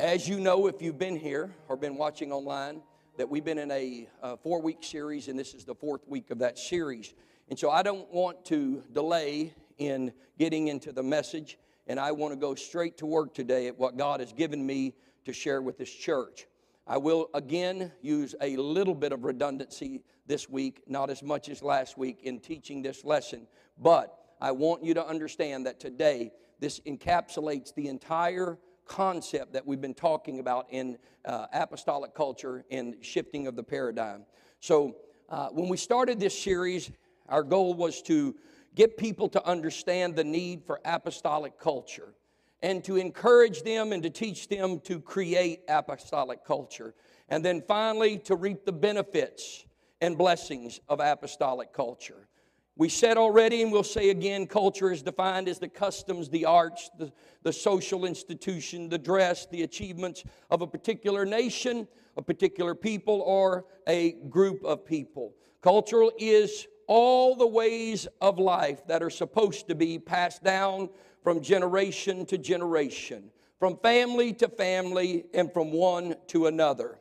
As you know, if you've been here or been watching online, that we've been in a uh, four week series, and this is the fourth week of that series. And so I don't want to delay in getting into the message, and I want to go straight to work today at what God has given me to share with this church. I will again use a little bit of redundancy this week, not as much as last week in teaching this lesson, but I want you to understand that today this encapsulates the entire concept that we've been talking about in uh, apostolic culture and shifting of the paradigm. So, uh, when we started this series, our goal was to get people to understand the need for apostolic culture and to encourage them and to teach them to create apostolic culture. And then finally, to reap the benefits and blessings of apostolic culture. We said already, and we'll say again culture is defined as the customs, the arts, the, the social institution, the dress, the achievements of a particular nation, a particular people, or a group of people. Cultural is all the ways of life that are supposed to be passed down from generation to generation, from family to family, and from one to another.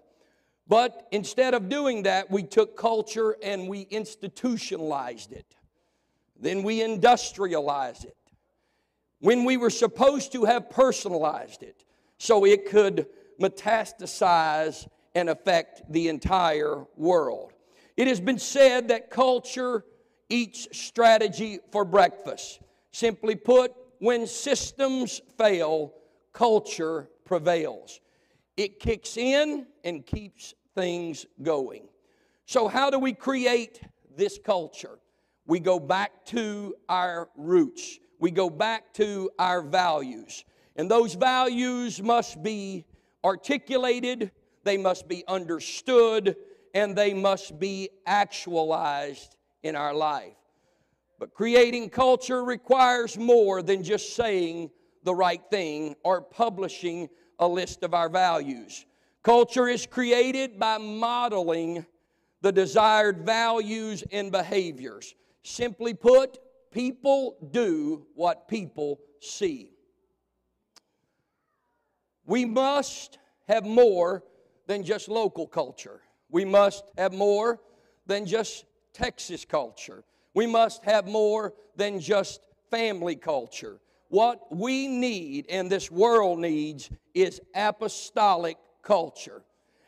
But instead of doing that, we took culture and we institutionalized it. Then we industrialized it. When we were supposed to have personalized it so it could metastasize and affect the entire world. It has been said that culture eats strategy for breakfast. Simply put, when systems fail, culture prevails. It kicks in and keeps things going. So, how do we create this culture? We go back to our roots, we go back to our values. And those values must be articulated, they must be understood, and they must be actualized in our life. But creating culture requires more than just saying the right thing or publishing a list of our values. Culture is created by modeling the desired values and behaviors. Simply put, people do what people see. We must have more than just local culture. We must have more than just Texas culture. We must have more than just family culture. What we need and this world needs is apostolic culture.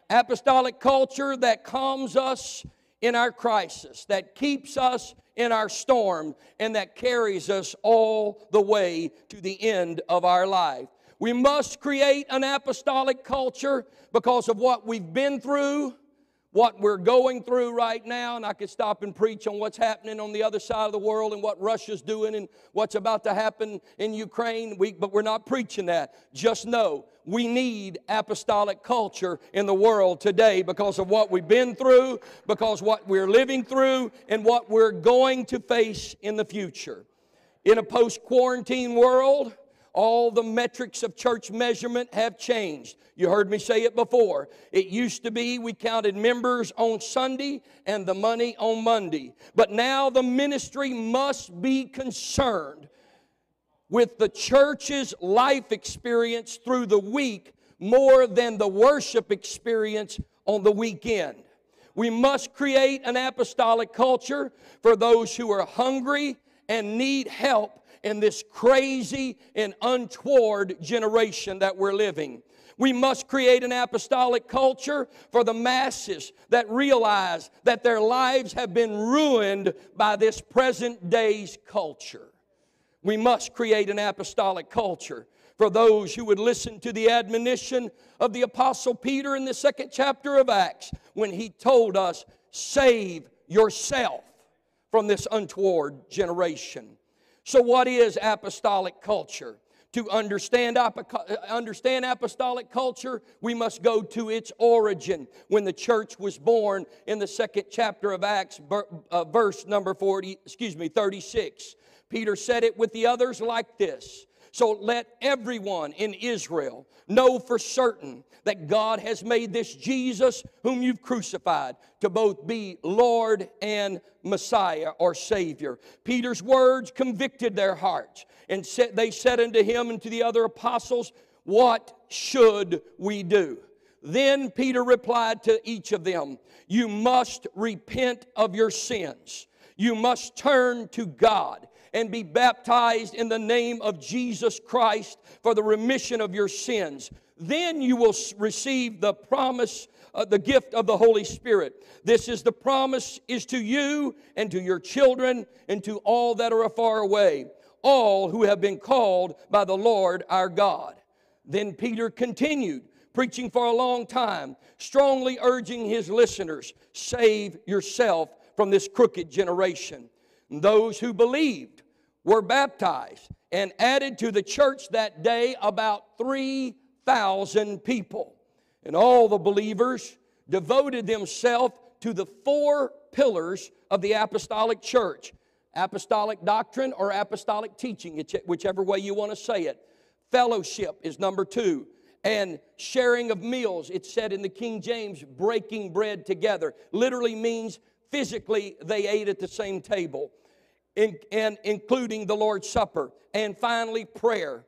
Apostolic culture that calms us in our crisis, that keeps us in our storm, and that carries us all the way to the end of our life. We must create an apostolic culture because of what we've been through, what we're going through right now, and I could stop and preach on what's happening on the other side of the world and what Russia's doing and what's about to happen in Ukraine, we, but we're not preaching that. Just know we need apostolic culture in the world today because of what we've been through, because what we're living through, and what we're going to face in the future. In a post quarantine world, all the metrics of church measurement have changed. You heard me say it before. It used to be we counted members on Sunday and the money on Monday. But now the ministry must be concerned with the church's life experience through the week more than the worship experience on the weekend. We must create an apostolic culture for those who are hungry and need help in this crazy and untoward generation that we're living. We must create an apostolic culture for the masses that realize that their lives have been ruined by this present day's culture. We must create an apostolic culture for those who would listen to the admonition of the Apostle Peter in the second chapter of Acts when he told us, Save yourself from this untoward generation. So, what is apostolic culture? To understand, understand apostolic culture, we must go to its origin when the church was born in the second chapter of Acts, uh, verse number 40, excuse me, 36. Peter said it with the others like this so let everyone in Israel know for certain that God has made this Jesus, whom you've crucified, to both be Lord and Messiah or Savior. Peter's words convicted their hearts, and they said unto him and to the other apostles, What should we do? Then Peter replied to each of them, You must repent of your sins. You must turn to God and be baptized in the name of Jesus Christ for the remission of your sins. Then you will receive the promise uh, the gift of the Holy Spirit. This is the promise is to you and to your children and to all that are afar away, all who have been called by the Lord our God. Then Peter continued, preaching for a long time, strongly urging his listeners, save yourself from this crooked generation. And those who believed were baptized and added to the church that day about 3,000 people. And all the believers devoted themselves to the four pillars of the apostolic church apostolic doctrine or apostolic teaching, whichever way you want to say it. Fellowship is number two. And sharing of meals, it's said in the King James, breaking bread together, literally means physically they ate at the same table, in, and including the Lord's Supper. And finally, prayer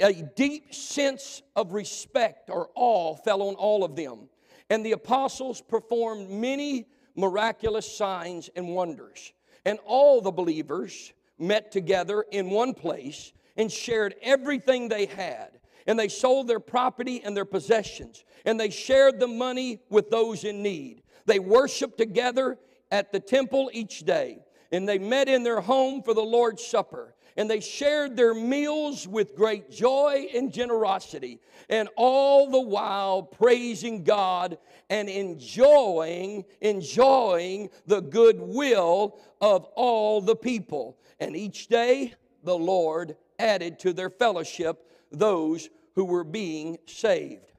a deep sense of respect or awe fell on all of them. And the apostles performed many miraculous signs and wonders. And all the believers met together in one place and shared everything they had. And they sold their property and their possessions. And they shared the money with those in need. They worshiped together at the temple each day. And they met in their home for the Lord's Supper and they shared their meals with great joy and generosity, and all the while praising God and enjoying, enjoying the goodwill of all the people. And each day the Lord added to their fellowship those who were being saved.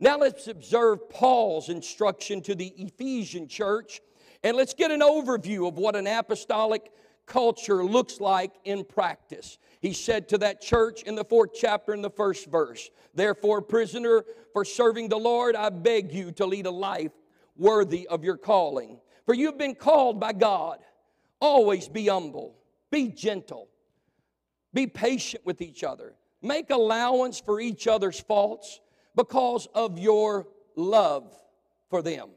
Now let's observe Paul's instruction to the Ephesian church and let's get an overview of what an apostolic culture looks like in practice. He said to that church in the fourth chapter in the first verse, Therefore, prisoner, for serving the Lord, I beg you to lead a life worthy of your calling. For you've been called by God. Always be humble, be gentle, be patient with each other, make allowance for each other's faults because of your love for them.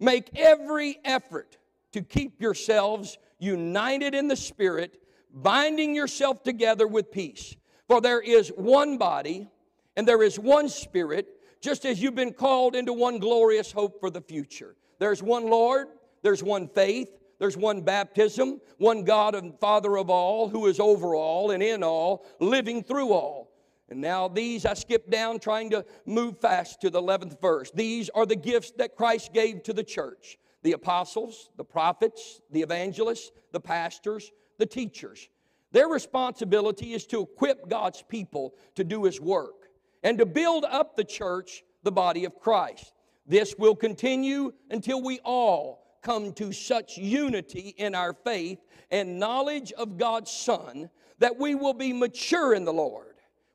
Make every effort to keep yourselves united in the Spirit, binding yourself together with peace. For there is one body and there is one Spirit, just as you've been called into one glorious hope for the future. There's one Lord, there's one faith, there's one baptism, one God and Father of all, who is over all and in all, living through all. And now, these I skip down trying to move fast to the 11th verse. These are the gifts that Christ gave to the church the apostles, the prophets, the evangelists, the pastors, the teachers. Their responsibility is to equip God's people to do His work and to build up the church, the body of Christ. This will continue until we all come to such unity in our faith and knowledge of God's Son that we will be mature in the Lord.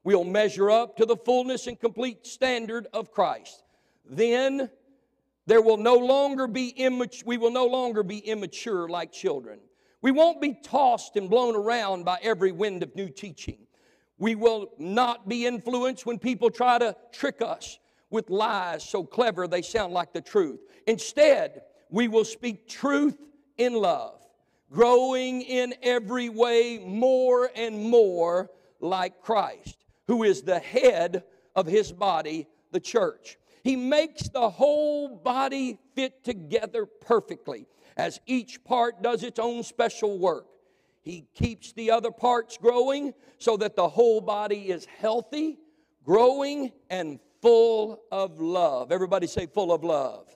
We'll measure up to the fullness and complete standard of Christ. Then there will no longer be immature, we will no longer be immature like children. We won't be tossed and blown around by every wind of new teaching. We will not be influenced when people try to trick us with lies so clever they sound like the truth. Instead, we will speak truth in love, growing in every way more and more like Christ, who is the head of his body, the church. He makes the whole body fit together perfectly as each part does its own special work. He keeps the other parts growing so that the whole body is healthy, growing, and full of love. Everybody say, full of love.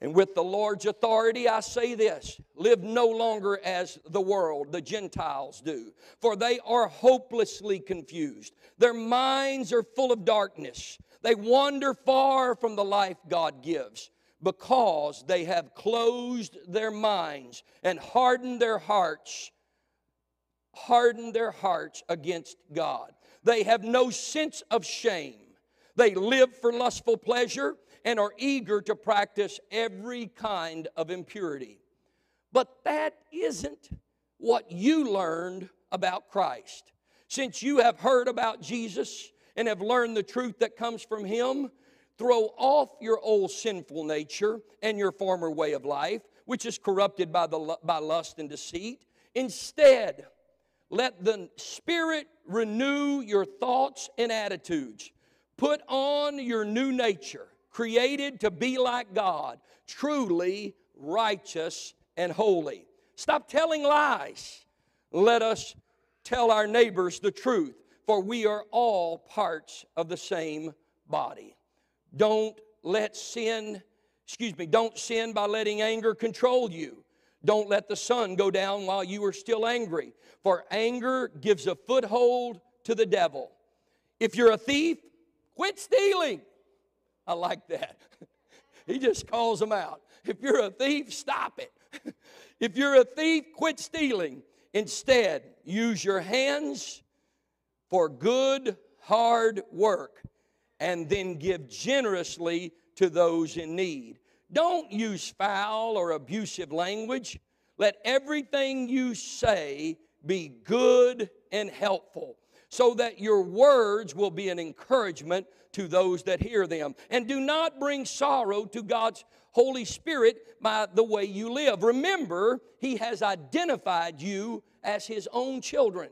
And with the Lord's authority, I say this live no longer as the world, the Gentiles do, for they are hopelessly confused. Their minds are full of darkness. They wander far from the life God gives because they have closed their minds and hardened their hearts, hardened their hearts against God. They have no sense of shame. They live for lustful pleasure and are eager to practice every kind of impurity. But that isn't what you learned about Christ. Since you have heard about Jesus and have learned the truth that comes from Him, throw off your old sinful nature and your former way of life, which is corrupted by, the, by lust and deceit. Instead, let the Spirit renew your thoughts and attitudes. Put on your new nature, created to be like God, truly righteous and holy. Stop telling lies. Let us tell our neighbors the truth, for we are all parts of the same body. Don't let sin, excuse me, don't sin by letting anger control you. Don't let the sun go down while you are still angry, for anger gives a foothold to the devil. If you're a thief, quit stealing. I like that. he just calls them out. If you're a thief, stop it. if you're a thief, quit stealing. Instead, use your hands for good, hard work and then give generously to those in need. Don't use foul or abusive language. Let everything you say be good and helpful so that your words will be an encouragement to those that hear them. And do not bring sorrow to God's Holy Spirit by the way you live. Remember, He has identified you as His own children,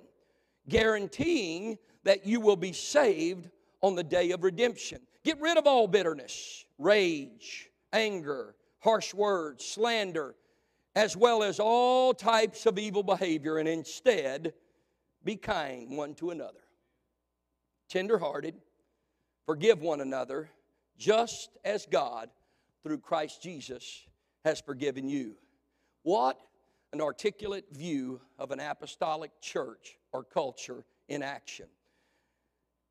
guaranteeing that you will be saved on the day of redemption. Get rid of all bitterness, rage, anger, harsh words, slander, as well as all types of evil behavior, and instead be kind one to another, tenderhearted, forgive one another, just as God, through Christ Jesus, has forgiven you. What an articulate view of an apostolic church or culture in action.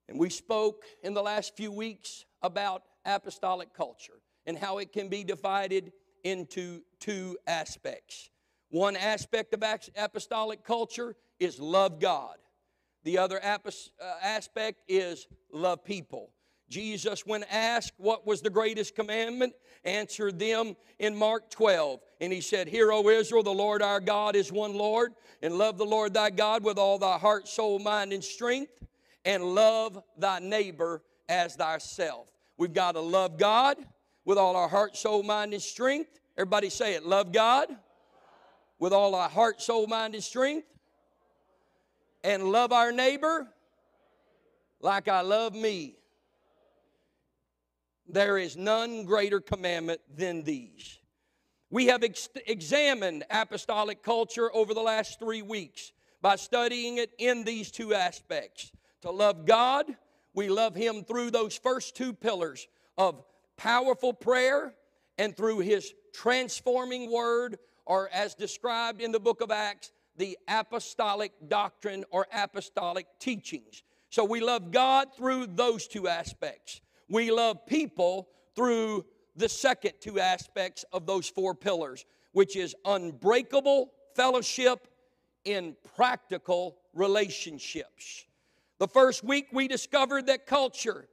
And we spoke in the last few weeks about apostolic culture and how it can be divided into two aspects. One aspect of apostolic culture is love God, the other uh, aspect is love people. Jesus, when asked what was the greatest commandment, answered them in Mark 12. And he said, Hear, O Israel, the Lord our God is one Lord, and love the Lord thy God with all thy heart, soul, mind, and strength, and love thy neighbor as thyself. We've got to love God with all our heart, soul, mind, and strength. Everybody say it. Love God with all our heart, soul, mind, and strength. And love our neighbor like I love me. There is none greater commandment than these. We have ex- examined apostolic culture over the last three weeks by studying it in these two aspects. To love God, we love Him through those first two pillars of powerful prayer and through His transforming word, or as described in the book of Acts, the apostolic doctrine or apostolic teachings. So we love God through those two aspects. We love people through the second two aspects of those four pillars, which is unbreakable fellowship in practical relationships. The first week we discovered that culture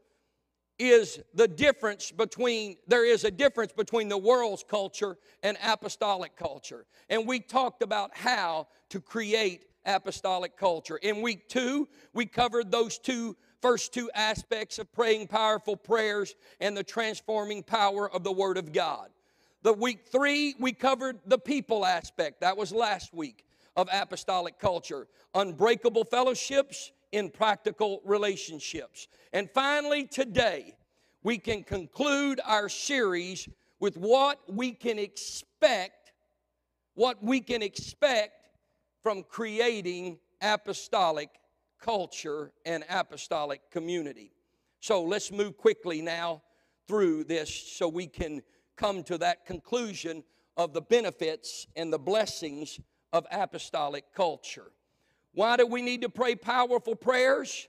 is the difference between there is a difference between the world's culture and apostolic culture and we talked about how to create apostolic culture in week 2 we covered those two first two aspects of praying powerful prayers and the transforming power of the Word of God. The week three, we covered the people aspect. That was last week of apostolic culture. Unbreakable fellowships in practical relationships. And finally, today, we can conclude our series with what we can expect, what we can expect from creating apostolic culture, and apostolic community. So let's move quickly now through this so we can come to that conclusion of the benefits and the blessings of apostolic culture. Why do we need to pray powerful prayers?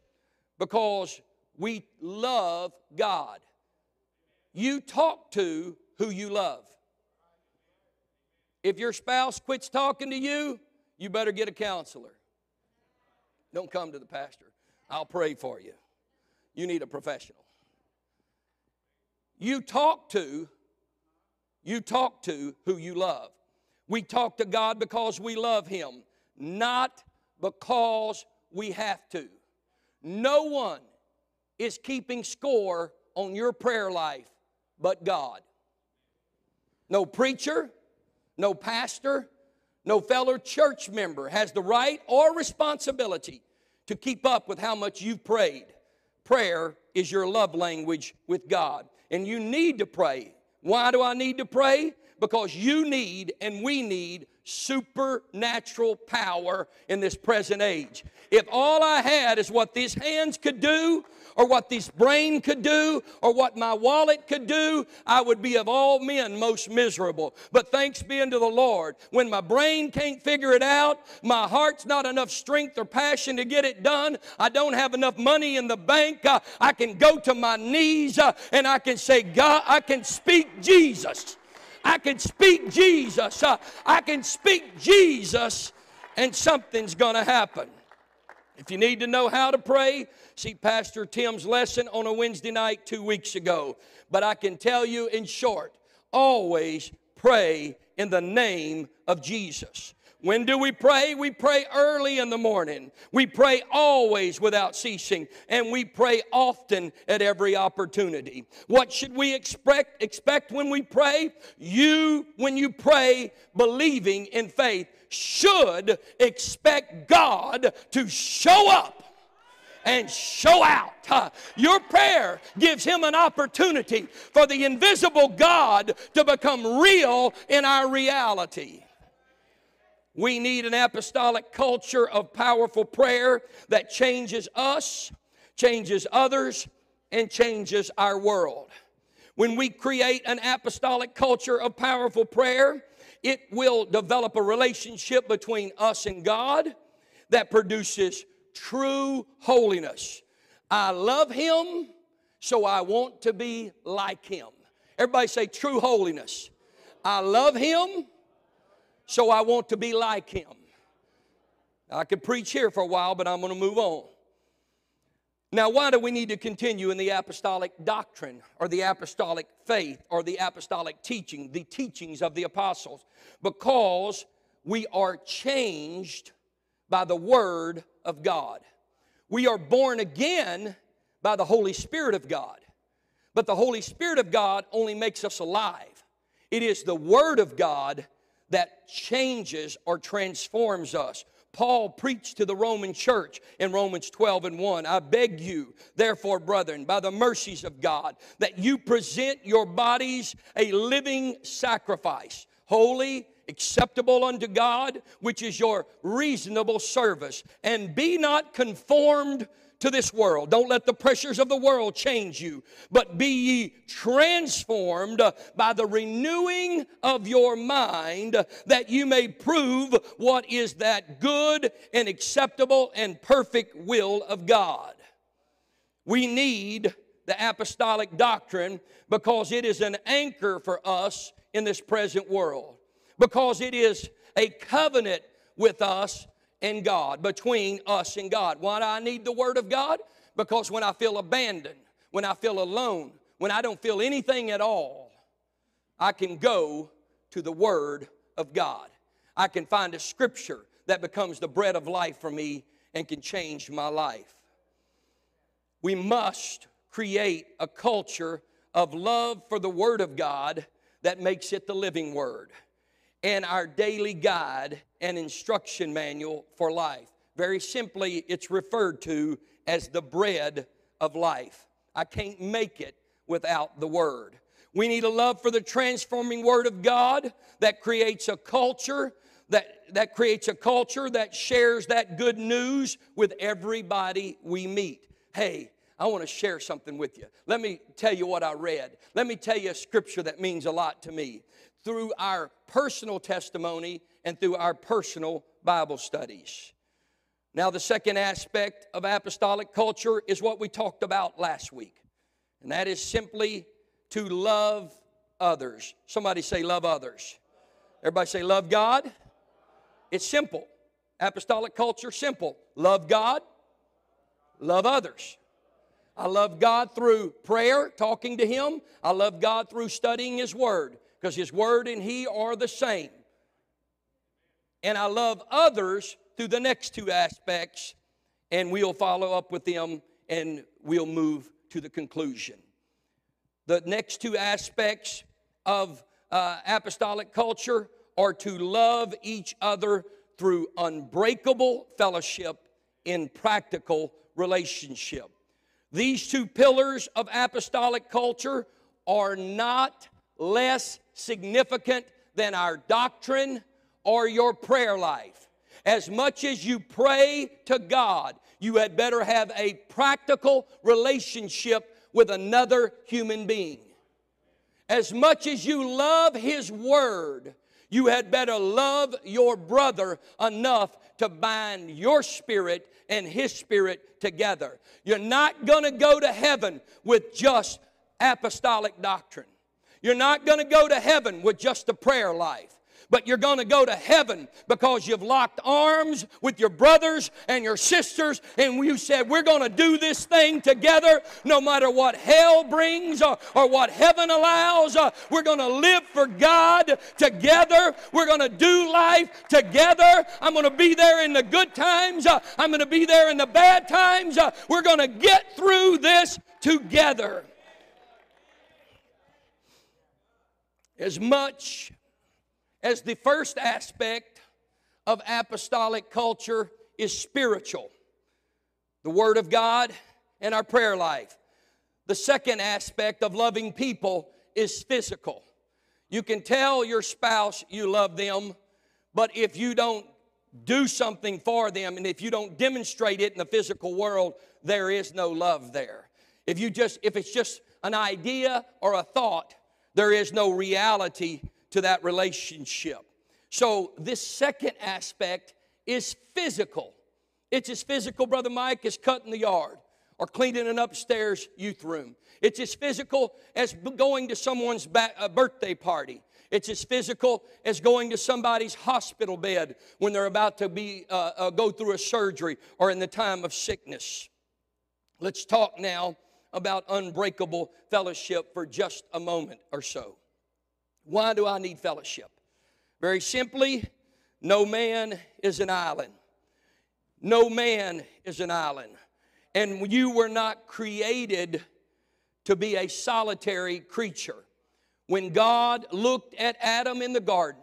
Because we love God. You talk to who you love. If your spouse quits talking to you, you better get a counselor. Don't come to the pastor. I'll pray for you. You need a professional. You talk to, you talk to who you love. We talk to God because we love Him, not because we have to. No one is keeping score on your prayer life but God. No preacher, no pastor, no fellow church member has the right or responsibility to keep up with how much you've prayed. Prayer is your love language with God, and you need to pray. Why do I need to pray? Because you need and we need supernatural power in this present age. If all I had is what these hands could do, or what this brain could do, or what my wallet could do, I would be of all men most miserable. But thanks be unto the Lord, when my brain can't figure it out, my heart's not enough strength or passion to get it done, I don't have enough money in the bank, uh, I can go to my knees uh, and I can say, God, I can speak Jesus. I can speak Jesus. Uh, I can speak Jesus, and something's going to happen. If you need to know how to pray, see Pastor Tim's lesson on a Wednesday night two weeks ago. But I can tell you in short always pray in the name of Jesus. When do we pray? We pray early in the morning. We pray always without ceasing, and we pray often at every opportunity. What should we expect expect when we pray? You when you pray believing in faith should expect God to show up and show out. Your prayer gives him an opportunity for the invisible God to become real in our reality. We need an apostolic culture of powerful prayer that changes us, changes others, and changes our world. When we create an apostolic culture of powerful prayer, it will develop a relationship between us and God that produces true holiness. I love Him, so I want to be like Him. Everybody say, true holiness. I love Him, so I want to be like him. I could preach here for a while, but I'm going to move on. Now, why do we need to continue in the apostolic doctrine or the apostolic faith or the apostolic teaching, the teachings of the apostles? Because we are changed by the Word of God. We are born again by the Holy Spirit of God. But the Holy Spirit of God only makes us alive. It is the Word of God that changes or transforms us. Paul preached to the Roman church in Romans 12 and 1. I beg you, therefore, brethren, by the mercies of God, that you present your bodies a living sacrifice, holy, acceptable unto God, which is your reasonable service. And be not conformed to this world. Don't let the pressures of the world change you, but be ye transformed uh, by the renewing of your mind uh, that you may prove what is that good and acceptable and perfect will of God. We need the apostolic doctrine because it is an anchor for us in this present world, because it is a covenant with us and God, between us and God. Why do I need the Word of God? Because when I feel abandoned, when I feel alone, when I don't feel anything at all, I can go to the Word of God. I can find a scripture that becomes the bread of life for me and can change my life. We must create a culture of love for the Word of God that makes it the living Word and our daily guide and instruction manual for life. Very simply, it's referred to as the bread of life. I can't make it without the Word. We need a love for the transforming Word of God that creates a culture that, that creates a culture that shares that good news with everybody we meet. Hey, I want to share something with you. Let me tell you what I read. Let me tell you a scripture that means a lot to me through our personal testimony and through our personal Bible studies. Now, the second aspect of apostolic culture is what we talked about last week, and that is simply to love others. Somebody say, Love others. Everybody say, Love God. It's simple. Apostolic culture, simple. Love God, love others. I love God through prayer, talking to Him. I love God through studying His Word because His Word and He are the same. And I love others through the next two aspects, and we'll follow up with them and we'll move to the conclusion. The next two aspects of uh, apostolic culture are to love each other through unbreakable fellowship in practical relationship. These two pillars of apostolic culture are not less significant than our doctrine or your prayer life. As much as you pray to God, you had better have a practical relationship with another human being. As much as you love His Word, you had better love your brother enough to bind your spirit and his spirit together. You're not going to go to heaven with just apostolic doctrine. You're not going to go to heaven with just a prayer life but you're going to go to heaven because you've locked arms with your brothers and your sisters, and you said, We're going to do this thing together no matter what hell brings or, or what heaven allows. Uh, we're going to live for God together. We're going to do life together. I'm going to be there in the good times, uh, I'm going to be there in the bad times. Uh, we're going to get through this together. As much as the first aspect of apostolic culture is spiritual the Word of God and our prayer life. The second aspect of loving people is physical. You can tell your spouse you love them, but if you don't do something for them and if you don't demonstrate it in the physical world, there is no love there. If you just if it's just an idea or a thought, there is no reality to that relationship. So, this second aspect is physical. It's as physical, Brother Mike, as cutting the yard or cleaning an upstairs youth room. It's as physical as going to someone's uh, birthday party. It's as physical as going to somebody's hospital bed when they're about to be uh, uh, go through a surgery or in the time of sickness. Let's talk now about unbreakable fellowship for just a moment or so. Why do I need fellowship? Very simply, no man is an island. No man is an island. And you were not created to be a solitary creature. When God looked at Adam in the garden,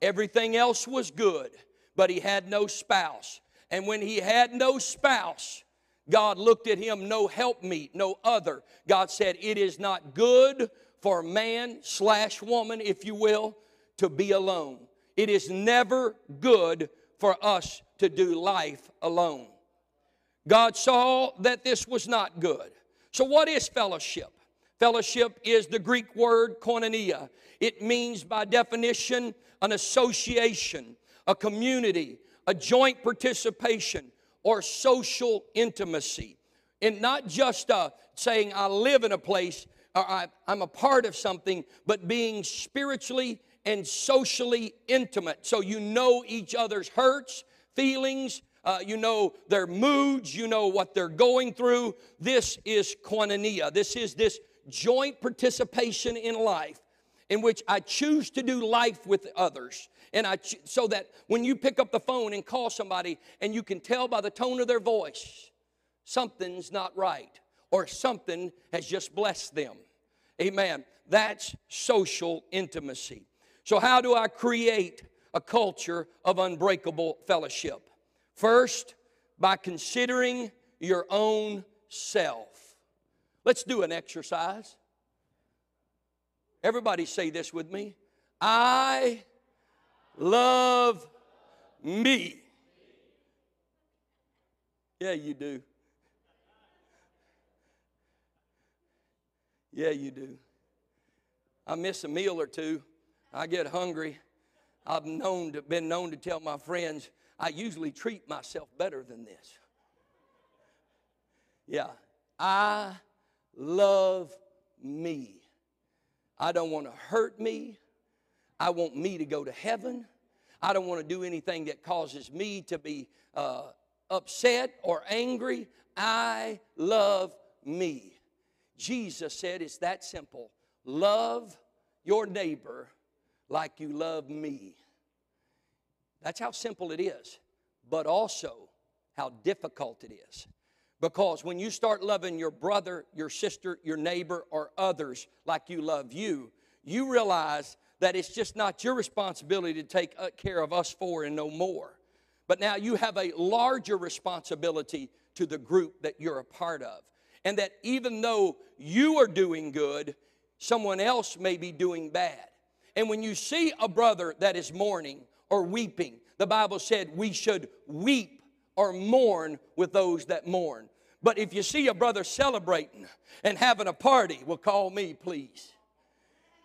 everything else was good, but he had no spouse. And when he had no spouse, God looked at him, no helpmeet, no other. God said, It is not good for man slash woman, if you will, to be alone. It is never good for us to do life alone. God saw that this was not good. So, what is fellowship? Fellowship is the Greek word koinonia. It means, by definition, an association, a community, a joint participation, or social intimacy. And not just uh, saying, I live in a place, I, I'm a part of something, but being spiritually and socially intimate. So you know each other's hurts, feelings, uh, you know their moods, you know what they're going through. This is koinonia. This is this joint participation in life in which I choose to do life with others. And I so that when you pick up the phone and call somebody and you can tell by the tone of their voice something's not right or something has just blessed them. Amen. That's social intimacy. So, how do I create a culture of unbreakable fellowship? First, by considering your own self. Let's do an exercise. Everybody say this with me. I love me. Yeah, you do. Yeah, you do. I miss a meal or two. I get hungry. I've known to, been known to tell my friends, I usually treat myself better than this. Yeah, I love me. I don't want to hurt me. I want me to go to heaven. I don't want to do anything that causes me to be uh, upset or angry. I love me. Jesus said it's that simple love your neighbor like you love me. That's how simple it is, but also how difficult it is. Because when you start loving your brother, your sister, your neighbor, or others like you love you, you realize that it's just not your responsibility to take uh, care of us four and no more. But now you have a larger responsibility to the group that you're a part of. And that even though you are doing good, someone else may be doing bad. And when you see a brother that is mourning or weeping, the Bible said we should weep or mourn with those that mourn. But if you see a brother celebrating and having a party, well, call me, please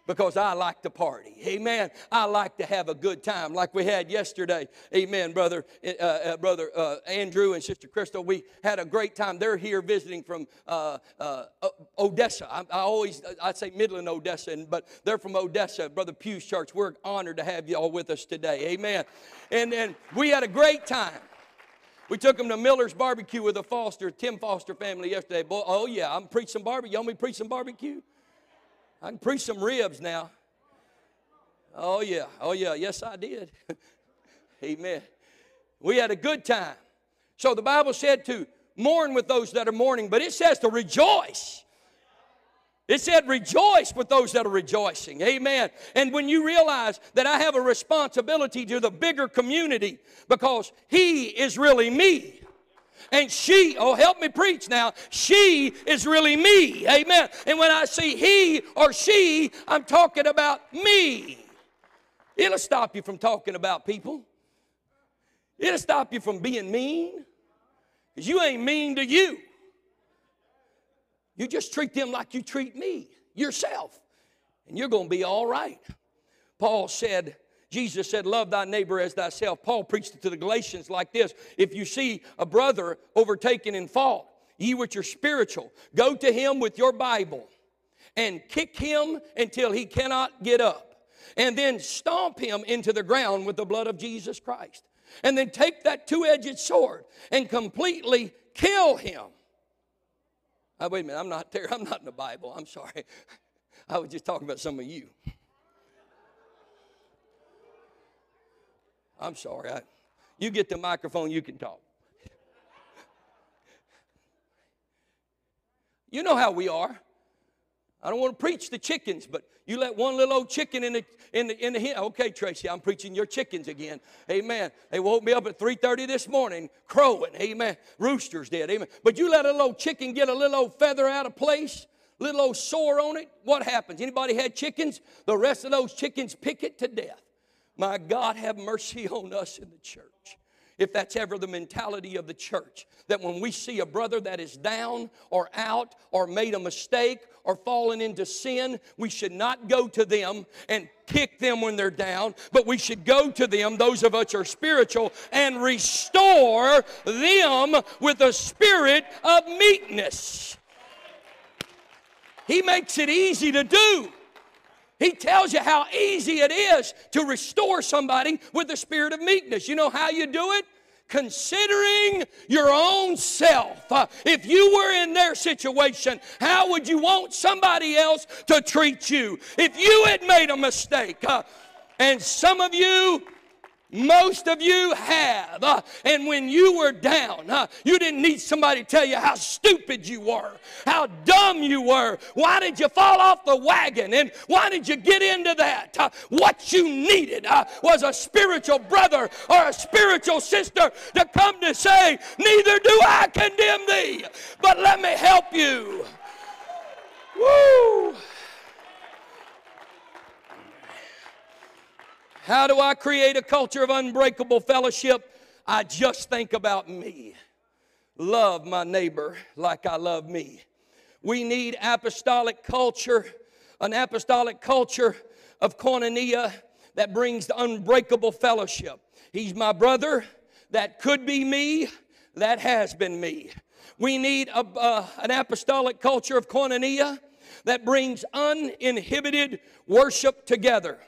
because I like to party. Amen. I like to have a good time like we had yesterday. Amen, brother, uh, uh, brother uh, Andrew and sister Crystal. We had a great time. They're here visiting from uh, uh, Odessa. I, I, always I say Midland, Odessa, and, but they're from Odessa. Brother Pew's church. We're honored to have you all with us today. Amen. And and we had a great time. We took them to Miller's Barbecue with the Foster, Tim Foster family yesterday. Boy, oh yeah, I'm preaching barbecue. You want me preach some barbecue? I can preach some ribs now. Oh, yeah. Oh, yeah. Yes, I did. Amen. We had a good time. So the Bible said to mourn with those that are mourning, but it says to rejoice. It said rejoice with those that are rejoicing. Amen. And when you realize that I have a responsibility to the bigger community because He is really me. And she, oh, help me preach now, she is really me. Amen. And when I see he or she, I'm talking about me. It'll stop you from talking about people, it'll stop you from being mean because you ain't mean to you. You just treat them like you treat me, yourself, and you're going to be all right. Paul said, Jesus said, Love thy neighbor as thyself. Paul preached it to the Galatians like this If you see a brother overtaken in fault, ye which are spiritual, go to him with your Bible and kick him until he cannot get up. And then stomp him into the ground with the blood of Jesus Christ. And then take that two edged sword and completely kill him. Oh, wait a minute, I'm not there. I'm not in the Bible. I'm sorry. I was just talking about some of you. I'm sorry. I, you get the microphone, you can talk. You know how we are. I don't want to preach the chickens, but you let one little old chicken in the in the in the hen. Okay, Tracy, I'm preaching your chickens again. Amen. They woke me up at 3:30 this morning crowing. Amen. Roosters did. Amen. But you let a little chicken get a little old feather out of place, little old sore on it. What happens? Anybody had chickens? The rest of those chickens pick it to death. My God, have mercy on us in the church. If that's ever the mentality of the church, that when we see a brother that is down or out or made a mistake or fallen into sin, we should not go to them and kick them when they're down, but we should go to them, those of us who are spiritual, and restore them with a spirit of meekness. He makes it easy to do. He tells you how easy it is to restore somebody with the spirit of meekness. You know how you do it? Considering your own self. Uh, if you were in their situation, how would you want somebody else to treat you? If you had made a mistake, uh, and some of you most of you have. Uh, and when you were down, uh, you didn't need somebody to tell you how stupid you were, how dumb you were. Why did you fall off the wagon? And why did you get into that? Uh, what you needed uh, was a spiritual brother or a spiritual sister to come to say, Neither do I condemn thee, but let me help you. Woo! How do I create a culture of unbreakable fellowship? I just think about me. Love my neighbor like I love me. We need apostolic culture, an apostolic culture of koinonia that brings the unbreakable fellowship. He's my brother. That could be me. That has been me. We need a, uh, an apostolic culture of koinonia that brings uninhibited worship together.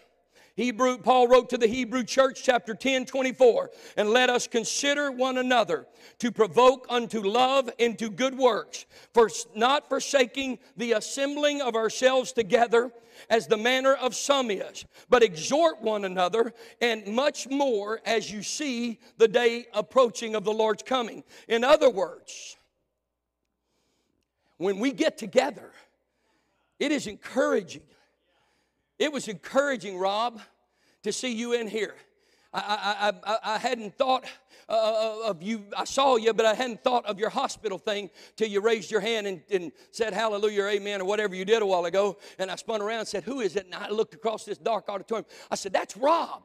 Hebrew, Paul wrote to the Hebrew church, chapter 10, 24, and let us consider one another to provoke unto love and to good works, for not forsaking the assembling of ourselves together as the manner of some is, but exhort one another, and much more as you see the day approaching of the Lord's coming. In other words, when we get together, it is encouraging. It was encouraging, Rob, to see you in here. I, I, I, I hadn't thought uh, uh, of you. I saw you, but I hadn't thought of your hospital thing till you raised your hand and, and said hallelujah amen or whatever you did a while ago. And I spun around and said, Who is it? And I looked across this dark auditorium. I said, That's Rob.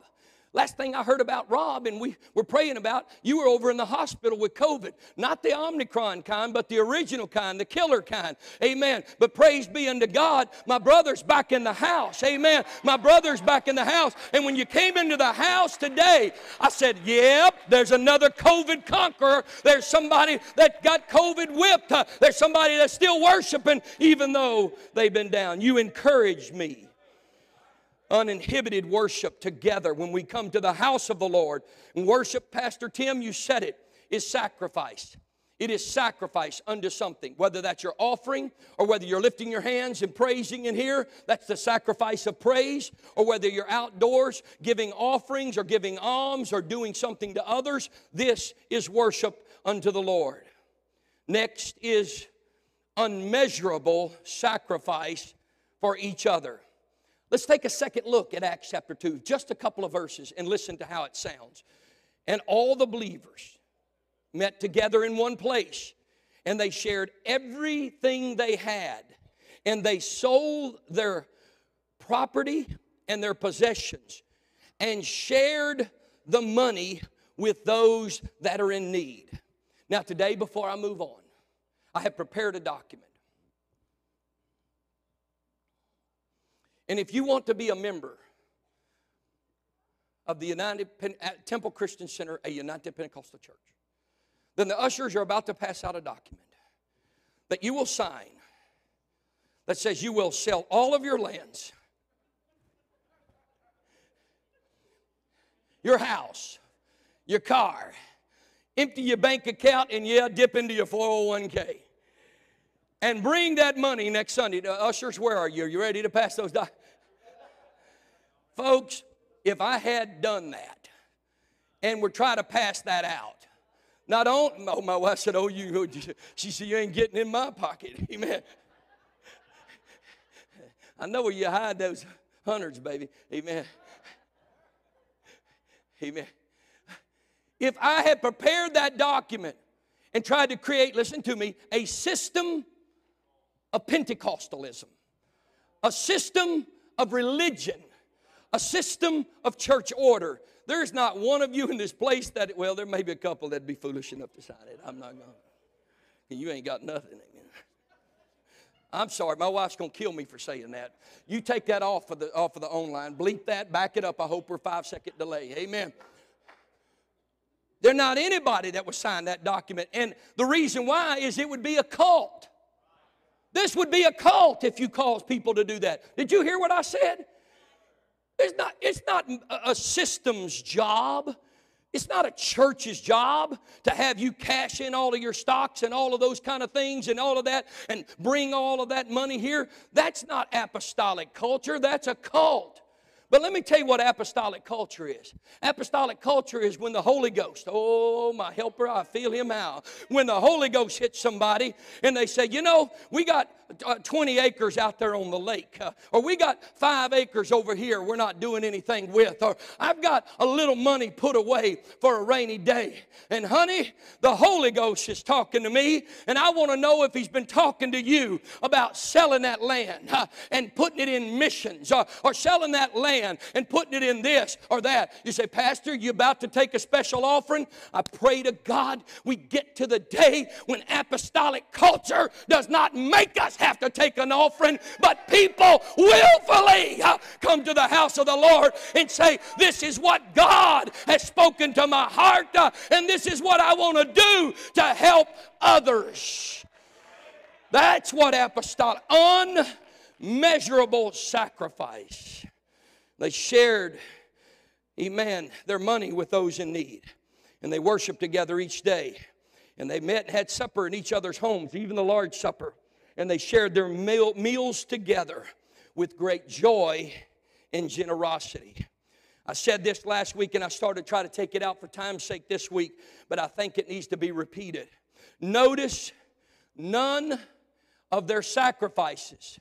Last thing I heard about Rob and we were praying about, you were over in the hospital with COVID. Not the Omicron kind, but the original kind, the killer kind. Amen. But praise be unto God, my brother's back in the house. Amen. My brother's back in the house. And when you came into the house today, I said, Yep, there's another COVID conqueror. There's somebody that got COVID whipped. There's somebody that's still worshiping even though they've been down. You encouraged me uninhibited worship together when we come to the house of the Lord. And worship, Pastor Tim, you said it, is sacrifice. It is sacrifice unto something, whether that's your offering or whether you're lifting your hands and praising in here, that's the sacrifice of praise, or whether you're outdoors giving offerings or giving alms or doing something to others, this is worship unto the Lord. Next is unmeasurable sacrifice for each other. Let's take a second look at Acts chapter 2, just a couple of verses, and listen to how it sounds. And all the believers met together in one place, and they shared everything they had, and they sold their property and their possessions, and shared the money with those that are in need. Now, today, before I move on, I have prepared a document. And if you want to be a member of the United Temple Christian Center, a United Pentecostal Church, then the ushers are about to pass out a document that you will sign that says you will sell all of your lands, your house, your car, empty your bank account, and yeah, dip into your 401k. And bring that money next Sunday. The ushers, where are you? Are you ready to pass those documents? Folks, if I had done that and were trying to pass that out, not only, oh, my wife said, oh, oh, you, she said, you ain't getting in my pocket. Amen. I know where you hide those hundreds, baby. Amen. Amen. If I had prepared that document and tried to create, listen to me, a system of Pentecostalism, a system of religion a system of church order. There's not one of you in this place that, well, there may be a couple that'd be foolish enough to sign it. I'm not going to. You ain't got nothing. I'm sorry, my wife's gonna kill me for saying that. You take that off of the off of the online, bleep that, back it up. I hope we're five second delay. Amen. There's not anybody that would sign that document. And the reason why is it would be a cult. This would be a cult if you cause people to do that. Did you hear what I said? It's not, it's not a system's job. It's not a church's job to have you cash in all of your stocks and all of those kind of things and all of that and bring all of that money here. That's not apostolic culture, that's a cult. But let me tell you what apostolic culture is. Apostolic culture is when the Holy Ghost, oh, my helper, I feel him out. When the Holy Ghost hits somebody and they say, you know, we got 20 acres out there on the lake, uh, or we got five acres over here we're not doing anything with, or I've got a little money put away for a rainy day. And honey, the Holy Ghost is talking to me, and I want to know if He's been talking to you about selling that land uh, and putting it in missions, or, or selling that land and putting it in this or that. You say, Pastor, you about to take a special offering? I pray to God we get to the day when apostolic culture does not make us have to take an offering, but people willfully come to the house of the Lord and say, This is what God has spoken to my heart, uh, and this is what I want to do to help others. That's what apostolic, unmeasurable sacrifice. They shared, amen, their money with those in need. And they worshiped together each day. And they met and had supper in each other's homes, even the large Supper and they shared their meal, meals together with great joy and generosity. I said this last week and I started to try to take it out for time's sake this week, but I think it needs to be repeated. Notice none of their sacrifices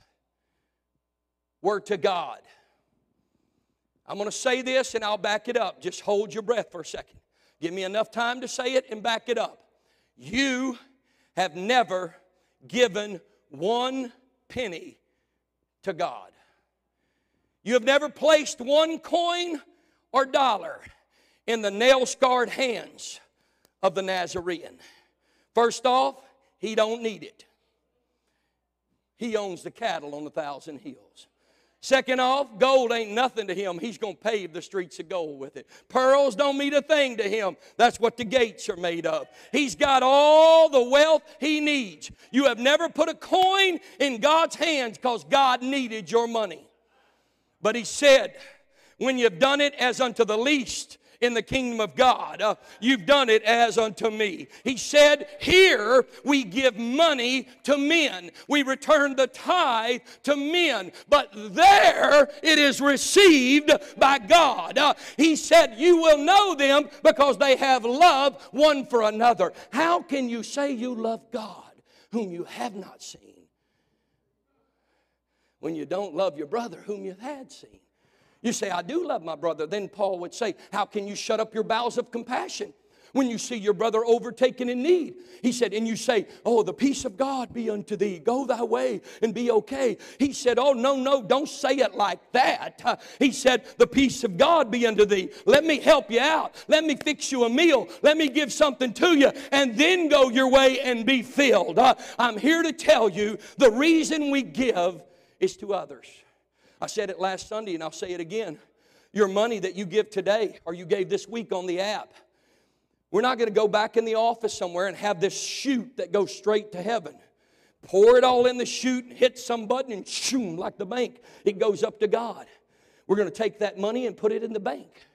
were to God. I'm going to say this and I'll back it up. Just hold your breath for a second. Give me enough time to say it and back it up. You have never given one penny to God. You have never placed one coin or dollar in the nail scarred hands of the Nazarene. First off, he don't need it. He owns the cattle on a thousand hills. Second off, gold ain't nothing to him. He's going to pave the streets of gold with it. Pearls don't mean a thing to him. That's what the gates are made of. He's got all the wealth he needs. You have never put a coin in God's hands because God needed your money. But he said, when you've done it as unto the least, in the kingdom of God. Uh, you've done it as unto me. He said, Here we give money to men, we return the tithe to men, but there it is received by God. Uh, he said, You will know them because they have love one for another. How can you say you love God whom you have not seen? When you don't love your brother whom you had seen. You say, I do love my brother. Then Paul would say, How can you shut up your bowels of compassion? When you see your brother overtaken in need, he said, and you say, Oh, the peace of God be unto thee. Go thy way and be okay. He said, Oh, no, no, don't say it like that. he said, The peace of God be unto thee. Let me help you out. Let me fix you a meal. Let me give something to you, and then go your way and be filled. I'm here to tell you the reason we give is to others. I said it last Sunday and I'll say it again. Your money that you give today or you gave this week on the app, we're not going to go back in the office somewhere and have this chute that goes straight to heaven. Pour it all in the chute, hit some button, and shoom, like the bank, it goes up to God. We're going to take that money and put it in the bank.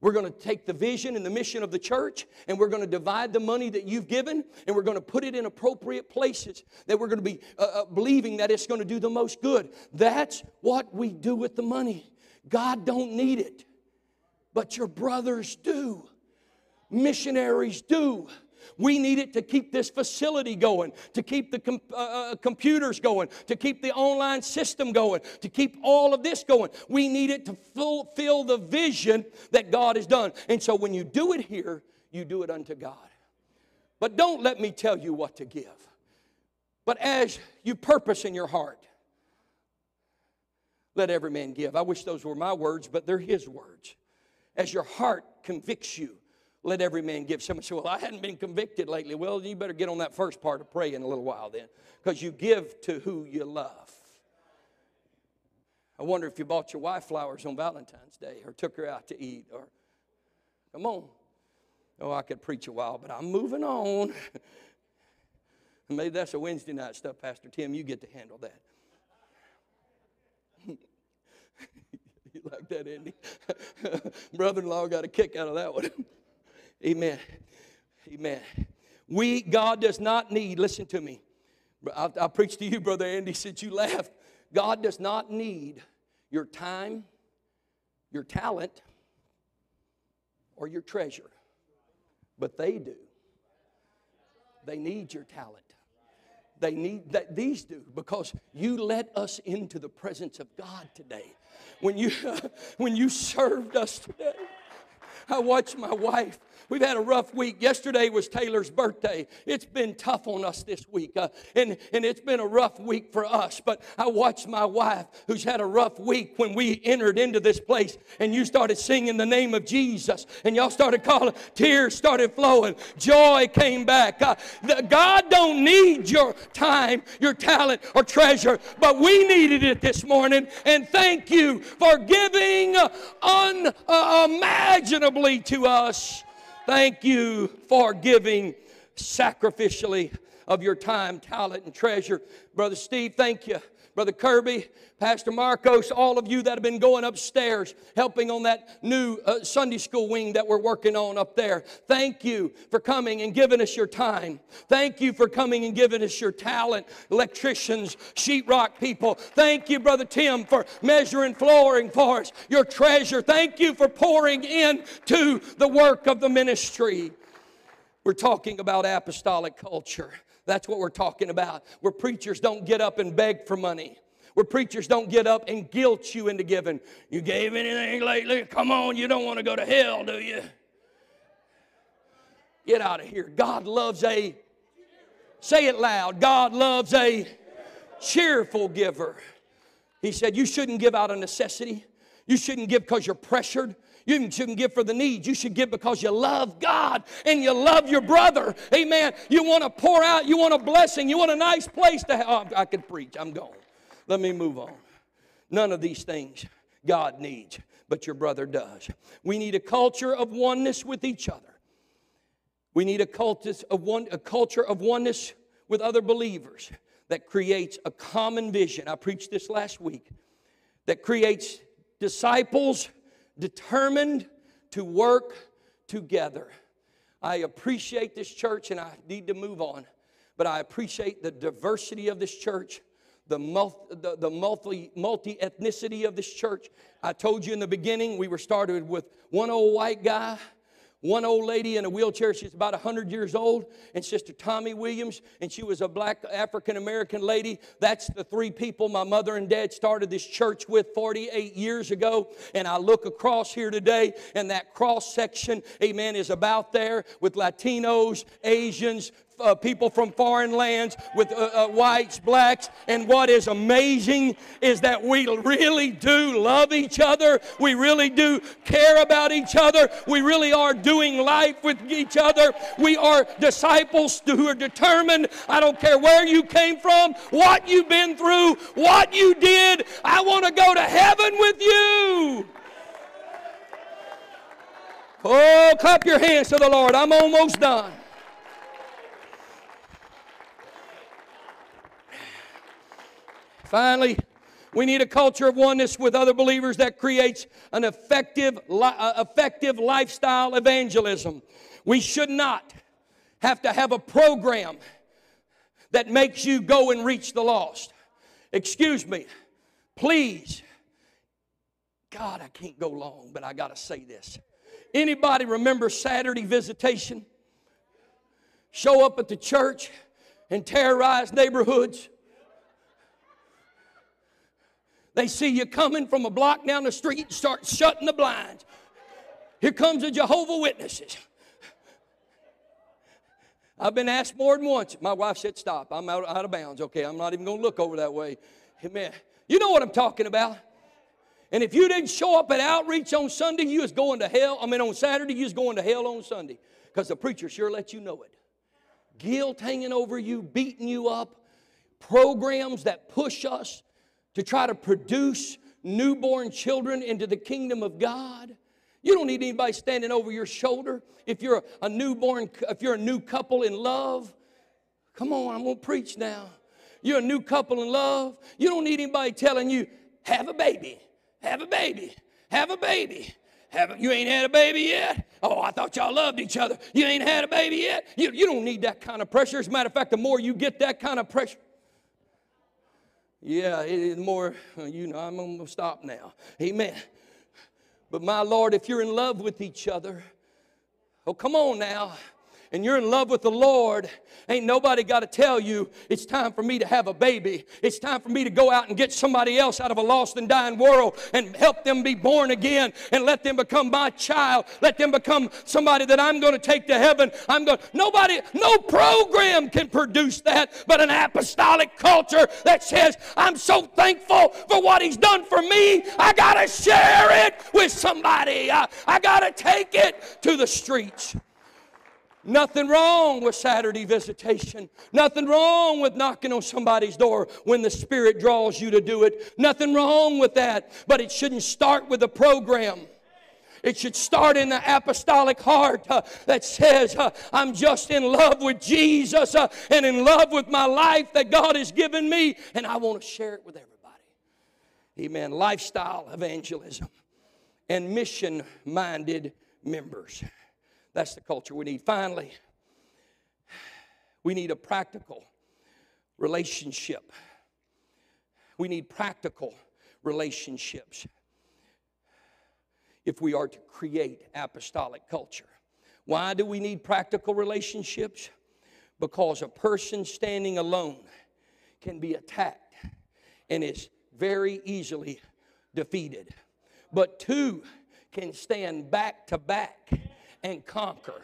We're going to take the vision and the mission of the church and we're going to divide the money that you've given and we're going to put it in appropriate places that we're going to be uh, uh, believing that it's going to do the most good. That's what we do with the money. God don't need it, but your brothers do. Missionaries do. We need it to keep this facility going, to keep the com- uh, uh, computers going, to keep the online system going, to keep all of this going. We need it to fulfill the vision that God has done. And so when you do it here, you do it unto God. But don't let me tell you what to give. But as you purpose in your heart, let every man give. I wish those were my words, but they're his words. As your heart convicts you let every man give. Someone say, Well, I hadn't been convicted lately. Well, you better get on that first part of praying a little while then, because you give to who you love. I wonder if you bought your wife flowers on Valentine's Day or took her out to eat or, come on. Oh, I could preach a while, but I'm moving on. Maybe that's a Wednesday night stuff, Pastor Tim. You get to handle that. you like that, Andy? Brother in law got a kick out of that one. Amen. Amen. We, God does not need, listen to me. I'll, I'll preach to you, Brother Andy, since you left. God does not need your time, your talent, or your treasure, but they do. They need your talent. They need that these do because you let us into the presence of God today. When you when you served us today. I watched my wife We've had a rough week. Yesterday was Taylor's birthday. It's been tough on us this week, uh, and, and it's been a rough week for us. But I watched my wife, who's had a rough week, when we entered into this place and you started singing the name of Jesus, and y'all started calling, tears started flowing, joy came back. Uh, the, God don't need your time, your talent, or treasure, but we needed it this morning. And thank you for giving to us. Thank you for giving sacrificially of your time, talent, and treasure. Brother Steve, thank you. Brother Kirby, Pastor Marcos, all of you that have been going upstairs helping on that new uh, Sunday school wing that we're working on up there. Thank you for coming and giving us your time. Thank you for coming and giving us your talent. Electricians, sheetrock people. Thank you, Brother Tim, for measuring flooring for us. Your treasure. Thank you for pouring into the work of the ministry. We're talking about apostolic culture. That's what we're talking about. Where preachers don't get up and beg for money. Where preachers don't get up and guilt you into giving. You gave anything lately? Come on, you don't want to go to hell, do you? Get out of here. God loves a, say it loud, God loves a cheerful giver. He said, You shouldn't give out of necessity. You shouldn't give because you're pressured. You shouldn't give for the needs. You should give because you love God and you love your brother. Amen. You want to pour out, you want a blessing, you want a nice place to have. Oh, I could preach. I'm gone. Let me move on. None of these things God needs, but your brother does. We need a culture of oneness with each other. We need a, cultus of one, a culture of oneness with other believers that creates a common vision. I preached this last week. That creates disciples determined to work together. I appreciate this church and I need to move on, but I appreciate the diversity of this church. The, multi, the, the multi, multi ethnicity of this church. I told you in the beginning, we were started with one old white guy one old lady in a wheelchair, she's about 100 years old, and Sister Tommy Williams, and she was a black African American lady. That's the three people my mother and dad started this church with 48 years ago. And I look across here today, and that cross section, amen, is about there with Latinos, Asians, uh, people from foreign lands with uh, uh, whites, blacks. And what is amazing is that we really do love each other. We really do care about each other. We really are doing life with each other. We are disciples who are determined. I don't care where you came from, what you've been through, what you did. I want to go to heaven with you. Oh, clap your hands to the Lord. I'm almost done. Finally, we need a culture of oneness with other believers that creates an effective, effective lifestyle evangelism. We should not have to have a program that makes you go and reach the lost. Excuse me, please. God, I can't go long, but I got to say this. Anybody remember Saturday visitation? Show up at the church and terrorize neighborhoods? They see you coming from a block down the street and start shutting the blinds. Here comes the Jehovah Witnesses. I've been asked more than once. My wife said, Stop. I'm out, out of bounds. Okay, I'm not even going to look over that way. Amen. You know what I'm talking about. And if you didn't show up at outreach on Sunday, you was going to hell. I mean, on Saturday, you was going to hell on Sunday because the preacher sure let you know it. Guilt hanging over you, beating you up, programs that push us to try to produce newborn children into the kingdom of God. You don't need anybody standing over your shoulder. If you're a newborn, if you're a new couple in love, come on, I'm gonna preach now. You're a new couple in love. You don't need anybody telling you, have a baby, have a baby, have a baby. Have a, you ain't had a baby yet? Oh, I thought y'all loved each other. You ain't had a baby yet? You, you don't need that kind of pressure. As a matter of fact, the more you get that kind of pressure, yeah, it is more, you know, I'm going to stop now. Amen. But my Lord, if you're in love with each other, oh, come on now and you're in love with the Lord, ain't nobody got to tell you it's time for me to have a baby. It's time for me to go out and get somebody else out of a lost and dying world and help them be born again and let them become my child. Let them become somebody that I'm going to take to heaven. I'm going nobody no program can produce that but an apostolic culture that says I'm so thankful for what he's done for me. I got to share it with somebody. I, I got to take it to the streets. Nothing wrong with Saturday visitation. Nothing wrong with knocking on somebody's door when the Spirit draws you to do it. Nothing wrong with that. But it shouldn't start with a program. It should start in the apostolic heart uh, that says, uh, I'm just in love with Jesus uh, and in love with my life that God has given me, and I want to share it with everybody. Amen. Lifestyle evangelism and mission minded members. That's the culture we need. Finally, we need a practical relationship. We need practical relationships if we are to create apostolic culture. Why do we need practical relationships? because a person standing alone can be attacked and is very easily defeated. But two can stand back to back and conquer.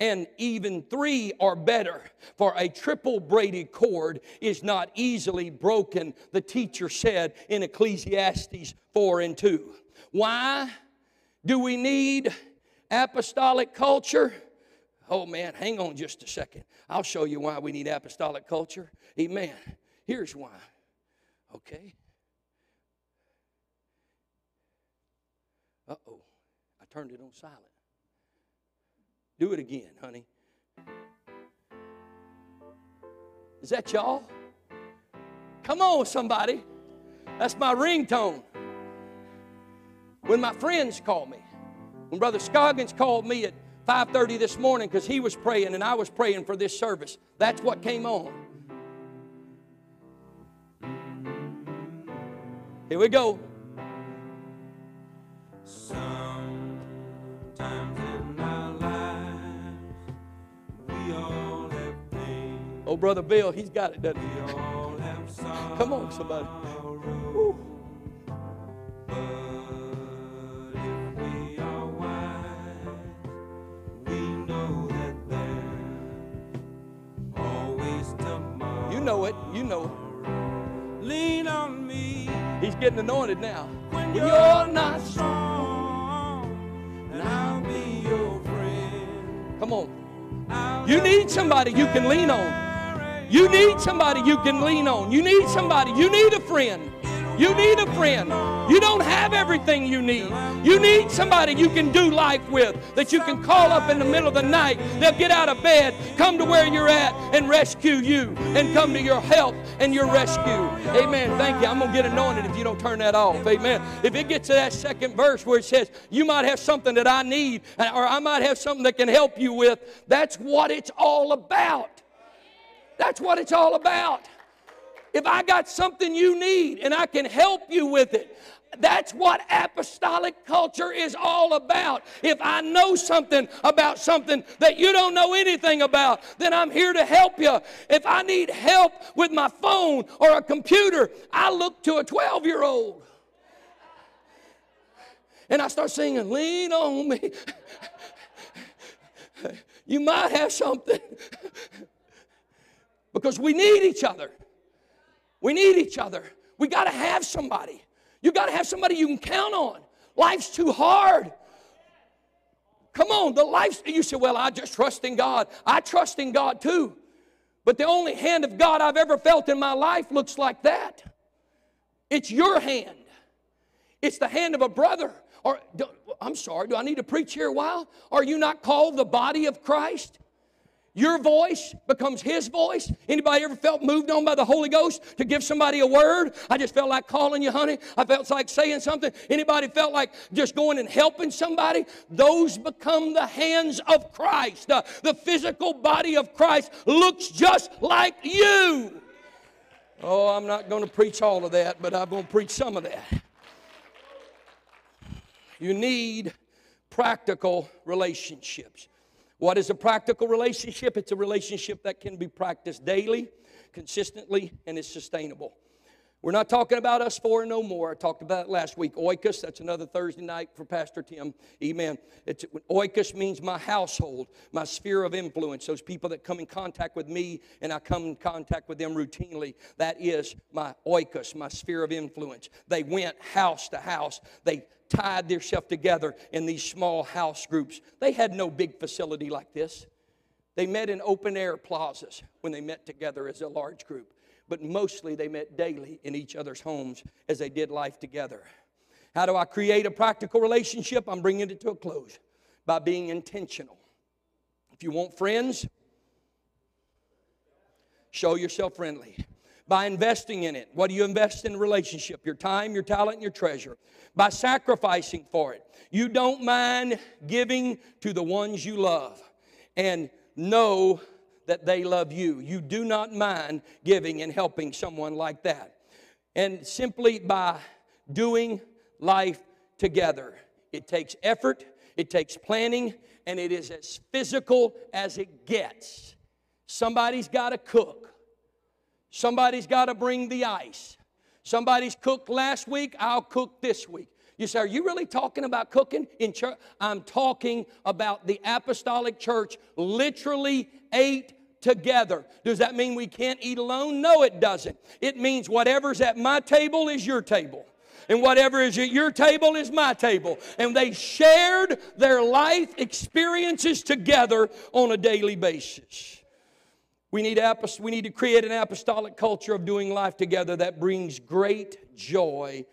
And even three are better, for a triple braided cord is not easily broken, the teacher said in Ecclesiastes 4 and 2. Why do we need apostolic culture? Oh man, hang on just a second. I'll show you why we need apostolic culture. Amen. Here's why. Okay. Uh oh, I turned it on silent. Do it again, honey. Is that y'all? Come on, somebody. That's my ringtone. When my friends call me, when Brother Scoggins called me at 5:30 this morning because he was praying and I was praying for this service, that's what came on. Here we go. Oh, Brother Bill, he's got it, doesn't he? Come on, somebody. You know it. You know it. Lean on me. He's getting anointed now. When you're, you're not strong, and I'll be your friend. Come on. I'll You need somebody you can lean on. You need somebody you can lean on. You need somebody. You need a friend. You need a friend. You don't have everything you need. You need somebody you can do life with that you can call up in the middle of the night. They'll get out of bed, come to where you're at, and rescue you and come to your help and your rescue. Amen. Thank you. I'm going to get anointed if you don't turn that off. Amen. If it gets to that second verse where it says, You might have something that I need, or I might have something that can help you with, that's what it's all about. That's what it's all about. If I got something you need and I can help you with it, that's what apostolic culture is all about. If I know something about something that you don't know anything about, then I'm here to help you. If I need help with my phone or a computer, I look to a 12 year old. And I start singing, Lean on me. you might have something. because we need each other. We need each other. We got to have somebody. You got to have somebody you can count on. Life's too hard. Come on, the life. You say, well, I just trust in God. I trust in God too. But the only hand of God I've ever felt in my life looks like that. It's your hand. It's the hand of a brother. Or I'm sorry, do I need to preach here a while? Are you not called the body of Christ? Your voice becomes his voice. Anybody ever felt moved on by the Holy Ghost to give somebody a word? I just felt like calling you, honey. I felt like saying something. Anybody felt like just going and helping somebody? Those become the hands of Christ. Uh, the physical body of Christ looks just like you. Oh, I'm not going to preach all of that, but I'm going to preach some of that. You need practical relationships. What is a practical relationship? It's a relationship that can be practiced daily, consistently, and is sustainable. We're not talking about us four no more. I talked about it last week. Oikos, that's another Thursday night for Pastor Tim. Amen. It's, oikos means my household, my sphere of influence. Those people that come in contact with me and I come in contact with them routinely. That is my oikos, my sphere of influence. They went house to house. They tied themselves together in these small house groups. They had no big facility like this. They met in open air plazas when they met together as a large group, but mostly they met daily in each other's homes as they did life together. How do I create a practical relationship? I'm bringing it to a close by being intentional. If you want friends, show yourself friendly by investing in it. What do you invest in a relationship? Your time, your talent, and your treasure. By sacrificing for it. You don't mind giving to the ones you love and know that they love you. You do not mind giving and helping someone like that. And simply by doing life together. It takes effort, it takes planning, and it is as physical as it gets. Somebody's got to cook. Somebody's got to bring the ice. Somebody's cooked last week, I'll cook this week. You say, Are you really talking about cooking in church? I'm talking about the apostolic church literally ate together. Does that mean we can't eat alone? No, it doesn't. It means whatever's at my table is your table. And whatever is at your table is my table. And they shared their life experiences together on a daily basis. We need, we need to create an apostolic culture of doing life together that brings great joy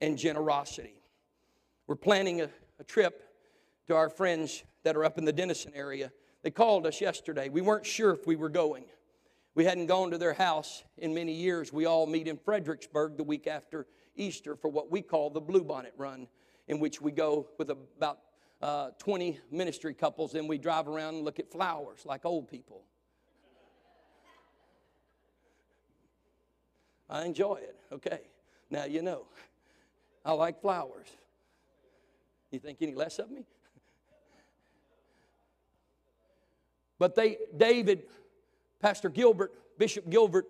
and generosity. We're planning a, a trip to our friends that are up in the Denison area. They called us yesterday. We weren't sure if we were going. We hadn't gone to their house in many years. We all meet in Fredericksburg the week after Easter for what we call the Bluebonnet Run, in which we go with about uh, 20 ministry couples and we drive around and look at flowers like old people. I enjoy it. Okay. Now you know. I like flowers. You think any less of me? But they, David, Pastor Gilbert, Bishop Gilbert,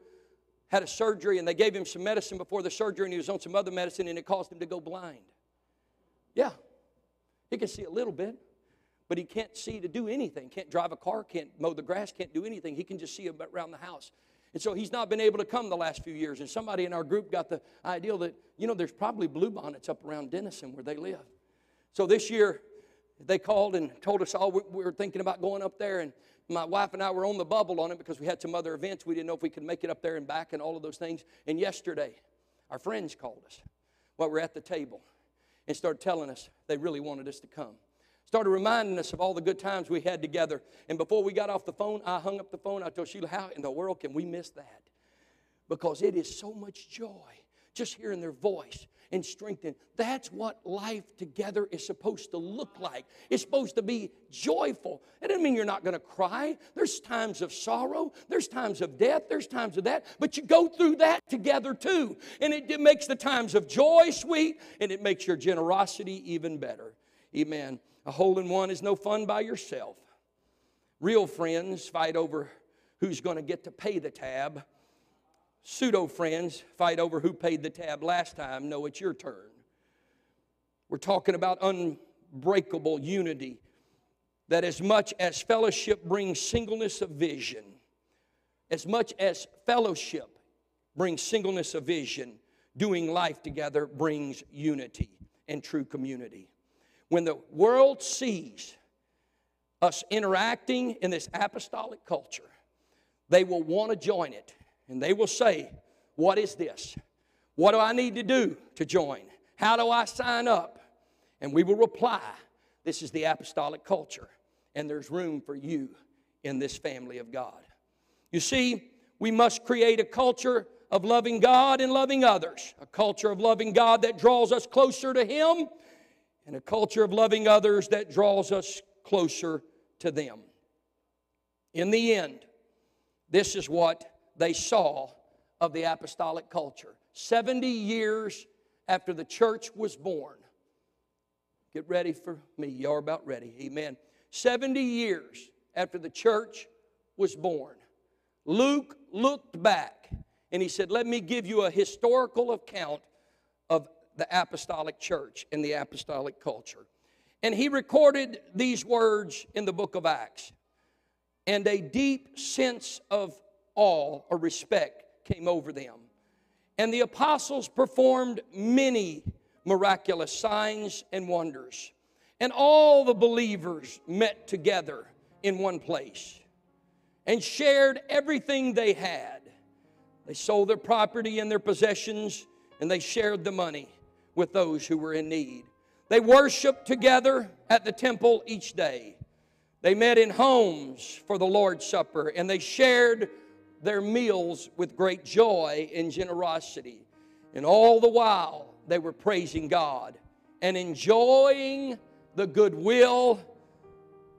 had a surgery and they gave him some medicine before the surgery and he was on some other medicine and it caused him to go blind. Yeah, he can see a little bit, but he can't see to do anything. Can't drive a car, can't mow the grass, can't do anything. He can just see around the house. And so he's not been able to come the last few years. And somebody in our group got the idea that, you know, there's probably bluebonnets up around Denison where they live. So this year, they called and told us all we were thinking about going up there. And my wife and I were on the bubble on it because we had some other events. We didn't know if we could make it up there and back and all of those things. And yesterday, our friends called us while we are at the table and started telling us they really wanted us to come started reminding us of all the good times we had together. And before we got off the phone, I hung up the phone. I told Sheila, how in the world can we miss that? Because it is so much joy just hearing their voice and strengthen. That's what life together is supposed to look like. It's supposed to be joyful. It doesn't mean you're not going to cry. There's times of sorrow, there's times of death, there's times of that, but you go through that together too. And it, it makes the times of joy sweet and it makes your generosity even better. Amen. A hole in one is no fun by yourself. Real friends fight over who's going to get to pay the tab. Pseudo friends fight over who paid the tab last time. No, it's your turn. We're talking about unbreakable unity. That as much as fellowship brings singleness of vision, as much as fellowship brings singleness of vision, doing life together brings unity and true community when the world sees us interacting in this apostolic culture, they will want to join it. And they will say, What is this? What do I need to do to join? How do I sign up? And we will reply, This is the apostolic culture, and there's room for you in this family of God. You see, we must create a culture of loving God and loving others, a culture of loving God that draws us closer to Him and a culture of loving others that draws us closer to them. In the end, this is what they saw of the apostolic culture. 70 years after the church was born. Get ready for me. you are about ready. Amen. 70 years after the church was born, Luke looked back and he said, Let me give you a historical account of the apostolic church and the apostolic culture. And he recorded these words in the book of Acts. And a deep sense of awe or respect came over them. And the apostles performed many miraculous signs and wonders. And all the believers met together in one place and shared everything they had. They sold their property and their possessions and they shared the money with those who were in need. They worshiped together at the temple each day. They met in homes for the Lord's Supper and they shared their meals with great joy and generosity. And all the while, they were praising God and enjoying the goodwill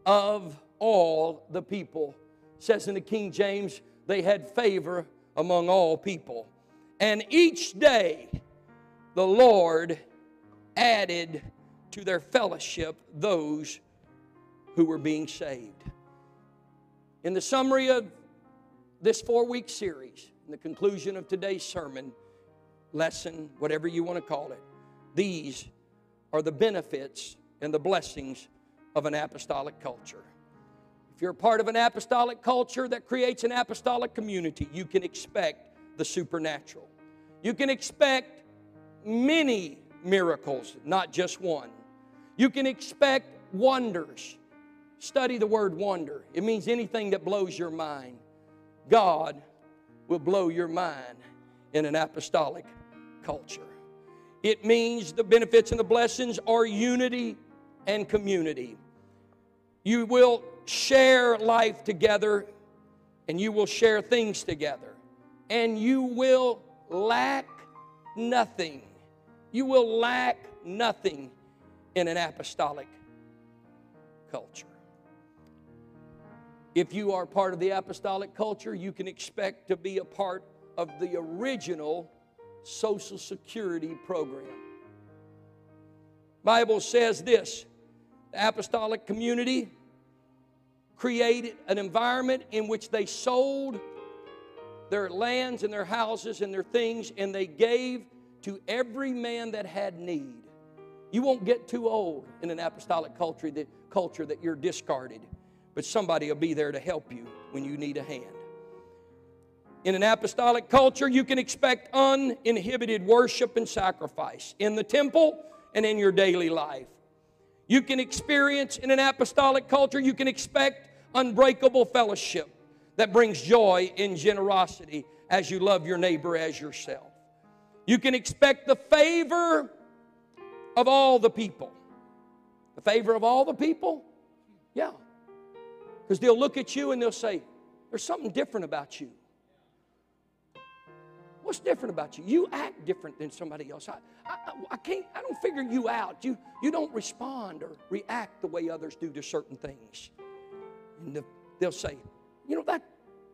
of all the people. It says in the King James, they had favor among all people. And each day the Lord added to their fellowship those who were being saved. In the summary of this four week series, in the conclusion of today's sermon, lesson, whatever you want to call it, these are the benefits and the blessings of an apostolic culture. If you're a part of an apostolic culture that creates an apostolic community, you can expect the supernatural. You can expect many miracles, not just one. You can expect wonders. Study the word wonder. It means anything that blows your mind. God will blow your mind in an apostolic culture. It means the benefits and the blessings are unity and community. You will share life together and you will share things together. And you will lack nothing. You will lack nothing in an apostolic culture. If you are part of the apostolic culture, you can expect to be a part of the original Social Security program. Bible says this, the apostolic community created an environment in which they sold their lands and their houses and their things and they gave to every man that had need. You won't get too old in an apostolic culture that, culture that you're discarded, but somebody will be there to help you when you need a hand. In an apostolic culture, you can expect uninhibited worship and sacrifice in the temple and in your daily life. You can experience in an apostolic culture, you can expect unbreakable fellowship that brings joy and generosity as you love your neighbor as yourself. You can expect the favor of all the people. The favor of all the people? Yeah. Because they'll look at you and they'll say, There's something different about you. What's different about you? You act different than somebody else. I, I, I, can't, I don't figure you out. You, you don't respond or react the way others do to certain things. And the, they'll say, you know, that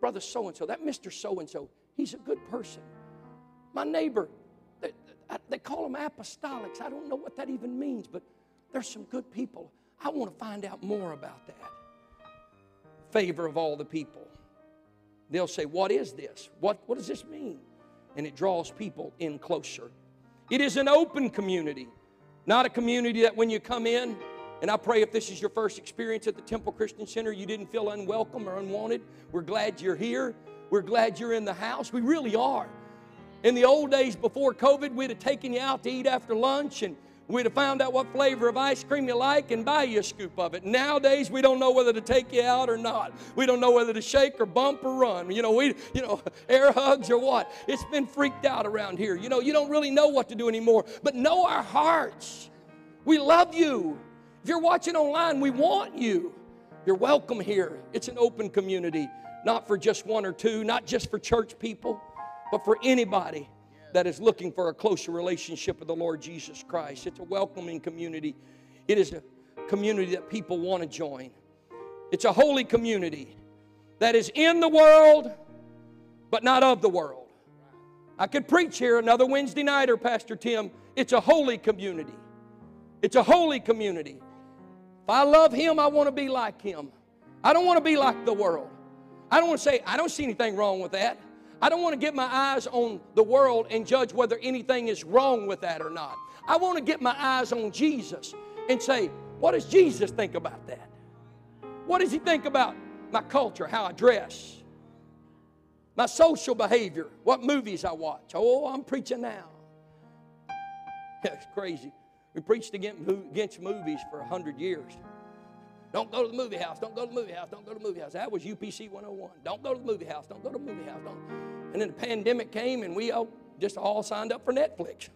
brother so and so, that Mr. So and so, he's a good person. My neighbor, they, they call them apostolics. I don't know what that even means, but there's some good people. I want to find out more about that. Favor of all the people. They'll say, What is this? What, what does this mean? And it draws people in closer. It is an open community, not a community that when you come in, and I pray if this is your first experience at the Temple Christian Center, you didn't feel unwelcome or unwanted. We're glad you're here. We're glad you're in the house. We really are. In the old days before COVID, we'd have taken you out to eat after lunch and we'd have found out what flavor of ice cream you like and buy you a scoop of it. Nowadays, we don't know whether to take you out or not. We don't know whether to shake or bump or run. You know, we, you know, air hugs or what. It's been freaked out around here. You know, you don't really know what to do anymore. But know our hearts. We love you. If you're watching online, we want you. You're welcome here. It's an open community, not for just one or two, not just for church people, but for anybody that is looking for a closer relationship with the Lord Jesus Christ. It's a welcoming community. It is a community that people want to join. It's a holy community that is in the world, but not of the world. I could preach here another Wednesday night, or Pastor Tim. It's a holy community. It's a holy community. If I love Him, I want to be like Him. I don't want to be like the world. I don't want to say, I don't see anything wrong with that. I don't want to get my eyes on the world and judge whether anything is wrong with that or not. I want to get my eyes on Jesus and say, what does Jesus think about that? What does He think about my culture, how I dress, my social behavior, what movies I watch? Oh, I'm preaching now. That's crazy. We preached against movies for a hundred years. Don't go to the movie house. Don't go to the movie house. Don't go to the movie house. That was UPC 101. Don't go to the movie house. Don't go to the movie house. Don't. And then the pandemic came, and we all just all signed up for Netflix.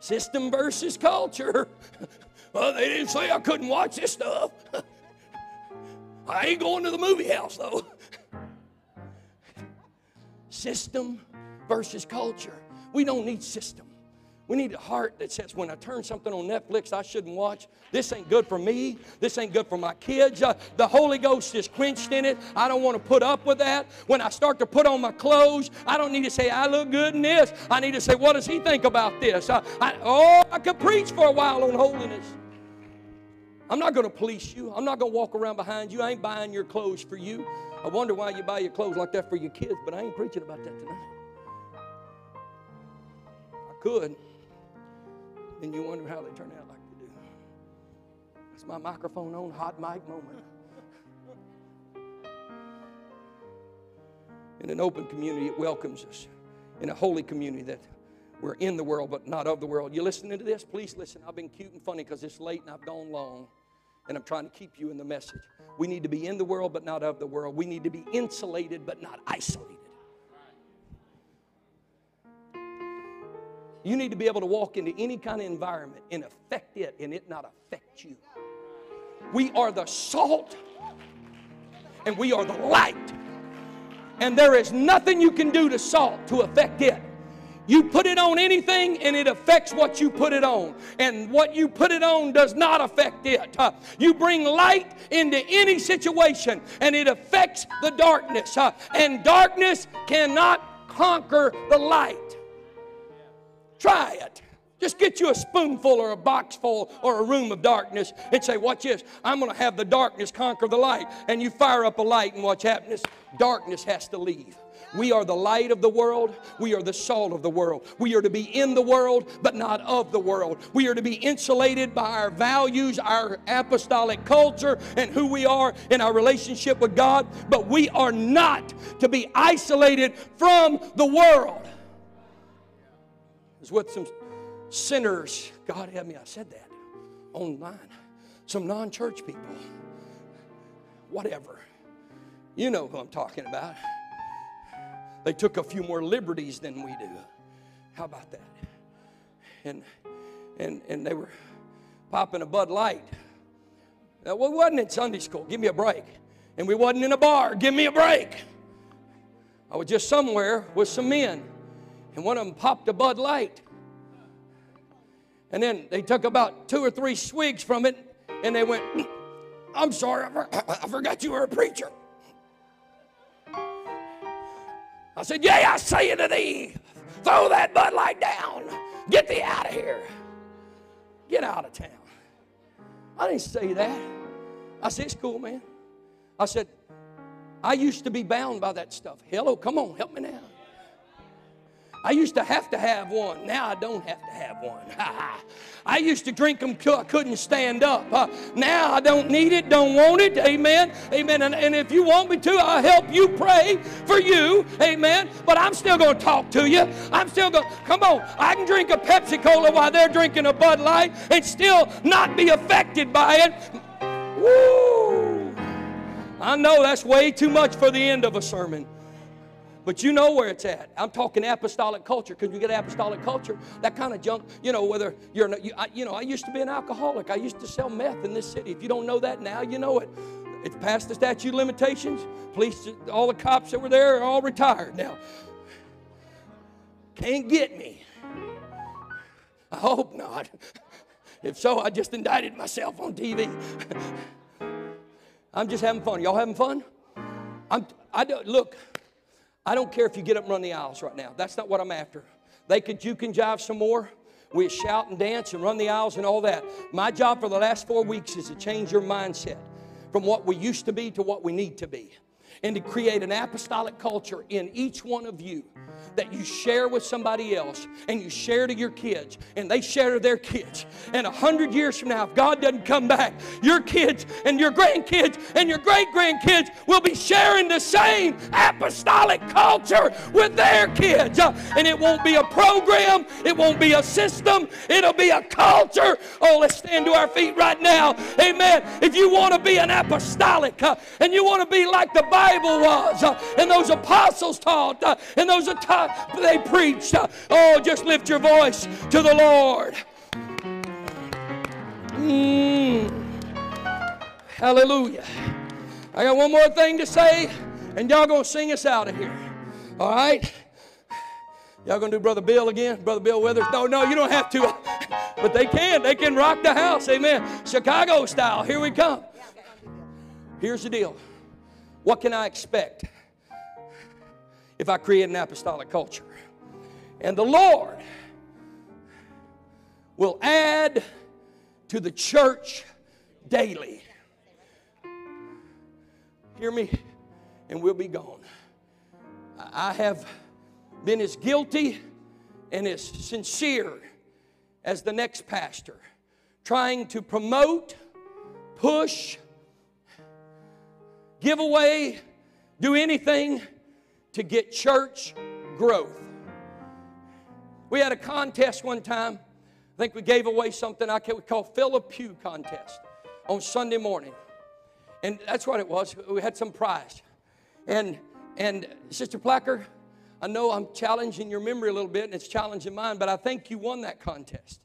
System versus culture. well, they didn't say I couldn't watch this stuff. I ain't going to the movie house though. System versus culture. We don't need system. We need a heart that says, when I turn something on Netflix I shouldn't watch, this ain't good for me. This ain't good for my kids. Uh, the Holy Ghost is quenched in it. I don't want to put up with that. When I start to put on my clothes, I don't need to say, I look good in this. I need to say, what does he think about this? Uh, I, oh, I could preach for a while on holiness. I'm not going to police you. I'm not going to walk around behind you. I ain't buying your clothes for you. I wonder why you buy your clothes like that for your kids, but I ain't preaching about that tonight. I could. And you wonder how they turn out like they do. That's my microphone on, hot mic moment. In an open community, it welcomes us. In a holy community, that we're in the world but not of the world. You listening to this? Please listen. I've been cute and funny because it's late and I've gone long. And I'm trying to keep you in the message. We need to be in the world but not of the world. We need to be insulated but not isolated. You need to be able to walk into any kind of environment and affect it and it not affect you. We are the salt and we are the light. And there is nothing you can do to salt to affect it. You put it on anything and it affects what you put it on. And what you put it on does not affect it. Uh, you bring light into any situation and it affects the darkness. Uh, and darkness cannot conquer the light. Try it. Just get you a spoonful or a box full or a room of darkness and say, Watch this. I'm going to have the darkness conquer the light. And you fire up a light and watch happens. Darkness has to leave. We are the light of the world. We are the salt of the world. We are to be in the world, but not of the world. We are to be insulated by our values, our apostolic culture, and who we are in our relationship with God. But we are not to be isolated from the world. It's with some sinners, God help me, I said that online. Some non church people. Whatever. You know who I'm talking about. They took a few more liberties than we do. How about that? And and and they were popping a Bud Light. Now, we wasn't in Sunday school. Give me a break. And we wasn't in a bar. Give me a break. I was just somewhere with some men, and one of them popped a Bud Light. And then they took about two or three swigs from it, and they went, I'm sorry, I forgot you were a preacher. I said, Yea, I say unto thee, throw that Bud Light down. Get thee out of here. Get out of town. I didn't say that. I said, It's cool, man. I said, I used to be bound by that stuff. Hello, come on, help me now. I used to have to have one. Now I don't have to have one. I used to drink them till I couldn't stand up. Uh, now I don't need it, don't want it. Amen. Amen. And, and if you want me to, I'll help you pray for you. Amen. But I'm still going to talk to you. I'm still going to, come on. I can drink a Pepsi Cola while they're drinking a Bud Light and still not be affected by it. Woo! I know that's way too much for the end of a sermon. But you know where it's at. I'm talking apostolic culture. Because you get apostolic culture, that kind of junk, you know, whether you're, you, I, you know, I used to be an alcoholic. I used to sell meth in this city. If you don't know that now, you know it. It's past the statute limitations. Police, all the cops that were there are all retired now. Can't get me. I hope not. If so, I just indicted myself on TV. I'm just having fun. Y'all having fun? I'm, I do, look, I don't care if you get up and run the aisles right now. That's not what I'm after. They could you can jive some more. We shout and dance and run the aisles and all that. My job for the last four weeks is to change your mindset from what we used to be to what we need to be and to create an apostolic culture in each one of you that you share with somebody else and you share to your kids and they share to their kids. And a hundred years from now, if God doesn't come back, your kids and your grandkids and your great grandkids will be sharing the same apostolic culture with their kids. Uh, and it won't be a program, it won't be a system, it'll be a culture. Oh, let's stand to our feet right now. Amen. If you want to be an apostolic uh, and you want to be like the Bible was uh, and those apostles taught uh, and those they preached. Oh, just lift your voice to the Lord. Mm. Hallelujah. I got one more thing to say, and y'all gonna sing us out of here. All right? Y'all gonna do Brother Bill again? Brother Bill Withers? No, no, you don't have to. But they can. They can rock the house. Amen. Chicago style. Here we come. Here's the deal. What can I expect? if I create an apostolic culture. And the Lord will add to the church daily. Hear me? And we'll be gone. I have been as guilty and as sincere as the next pastor, trying to promote, push, give away, do anything to get church growth. We had a contest one time. I think we gave away something I we call Fill a Pew contest on Sunday morning. And that's what it was. We had some prize. And and Sister Placker, I know I'm challenging your memory a little bit and it's challenging mine, but I think you won that contest.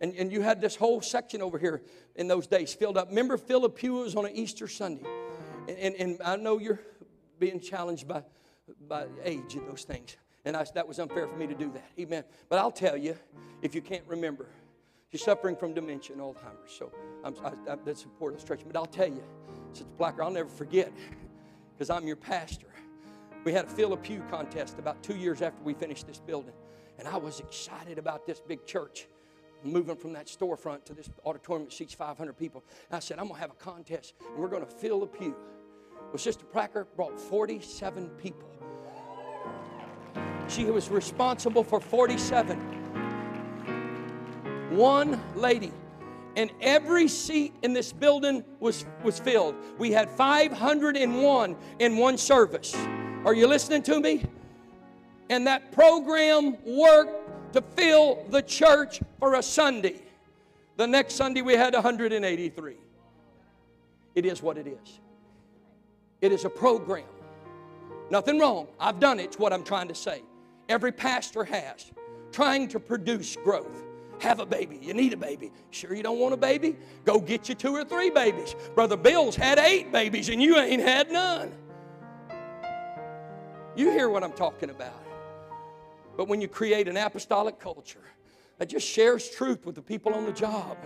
And, and you had this whole section over here in those days filled up. Remember, a pew was on an Easter Sunday. And, and, and I know you're being challenged by, by age and those things. And I, that was unfair for me to do that. Amen. But I'll tell you, if you can't remember, you're suffering from dementia and Alzheimer's. So I'm, I, I, that's important stretching. But I'll tell you, Sister Blacker, I'll never forget because I'm your pastor. We had a fill a pew contest about two years after we finished this building. And I was excited about this big church moving from that storefront to this auditorium that seats 500 people. And I said, I'm going to have a contest and we're going to fill a pew. Well, Sister Pracker brought 47 people. She was responsible for 47. One lady. And every seat in this building was, was filled. We had 501 in one service. Are you listening to me? And that program worked to fill the church for a Sunday. The next Sunday we had 183. It is what it is. It is a program. Nothing wrong. I've done it. It's what I'm trying to say. Every pastor has. Trying to produce growth. Have a baby. You need a baby. Sure you don't want a baby? Go get you two or three babies. Brother Bill's had eight babies and you ain't had none. You hear what I'm talking about. But when you create an apostolic culture that just shares truth with the people on the job,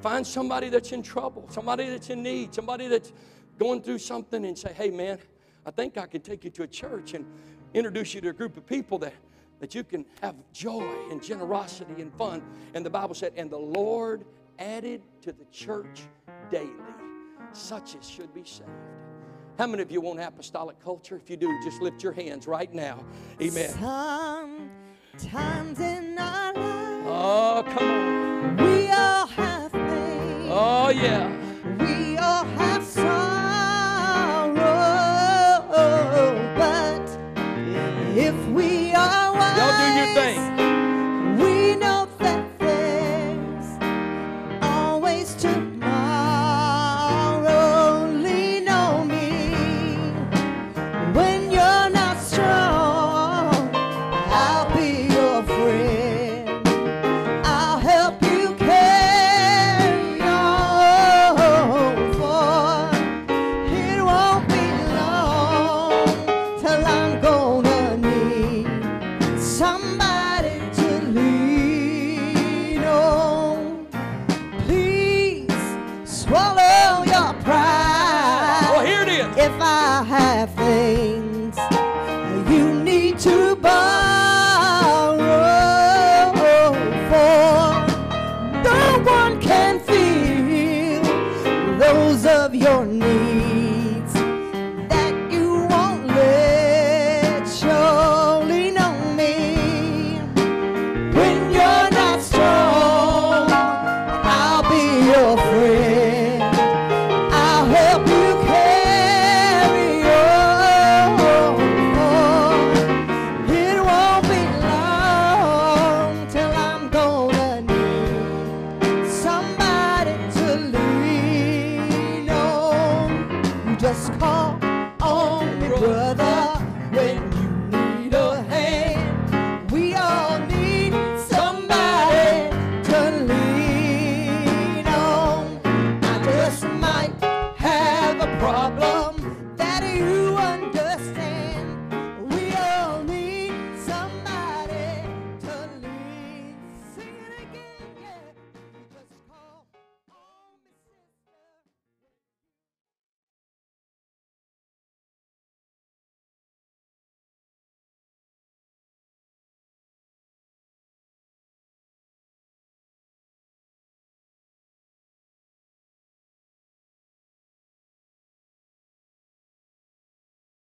find somebody that's in trouble, somebody that's in need, somebody that's going through something, and say, hey, man, I think I can take you to a church and introduce you to a group of people that, that you can have joy and generosity and fun. And the Bible said, and the Lord added to the church daily such as should be saved. How many of you want apostolic culture? If you do, just lift your hands right now. Amen. Sometimes in our lives, Oh, come on. we all have pain. Oh, yeah. Your thing.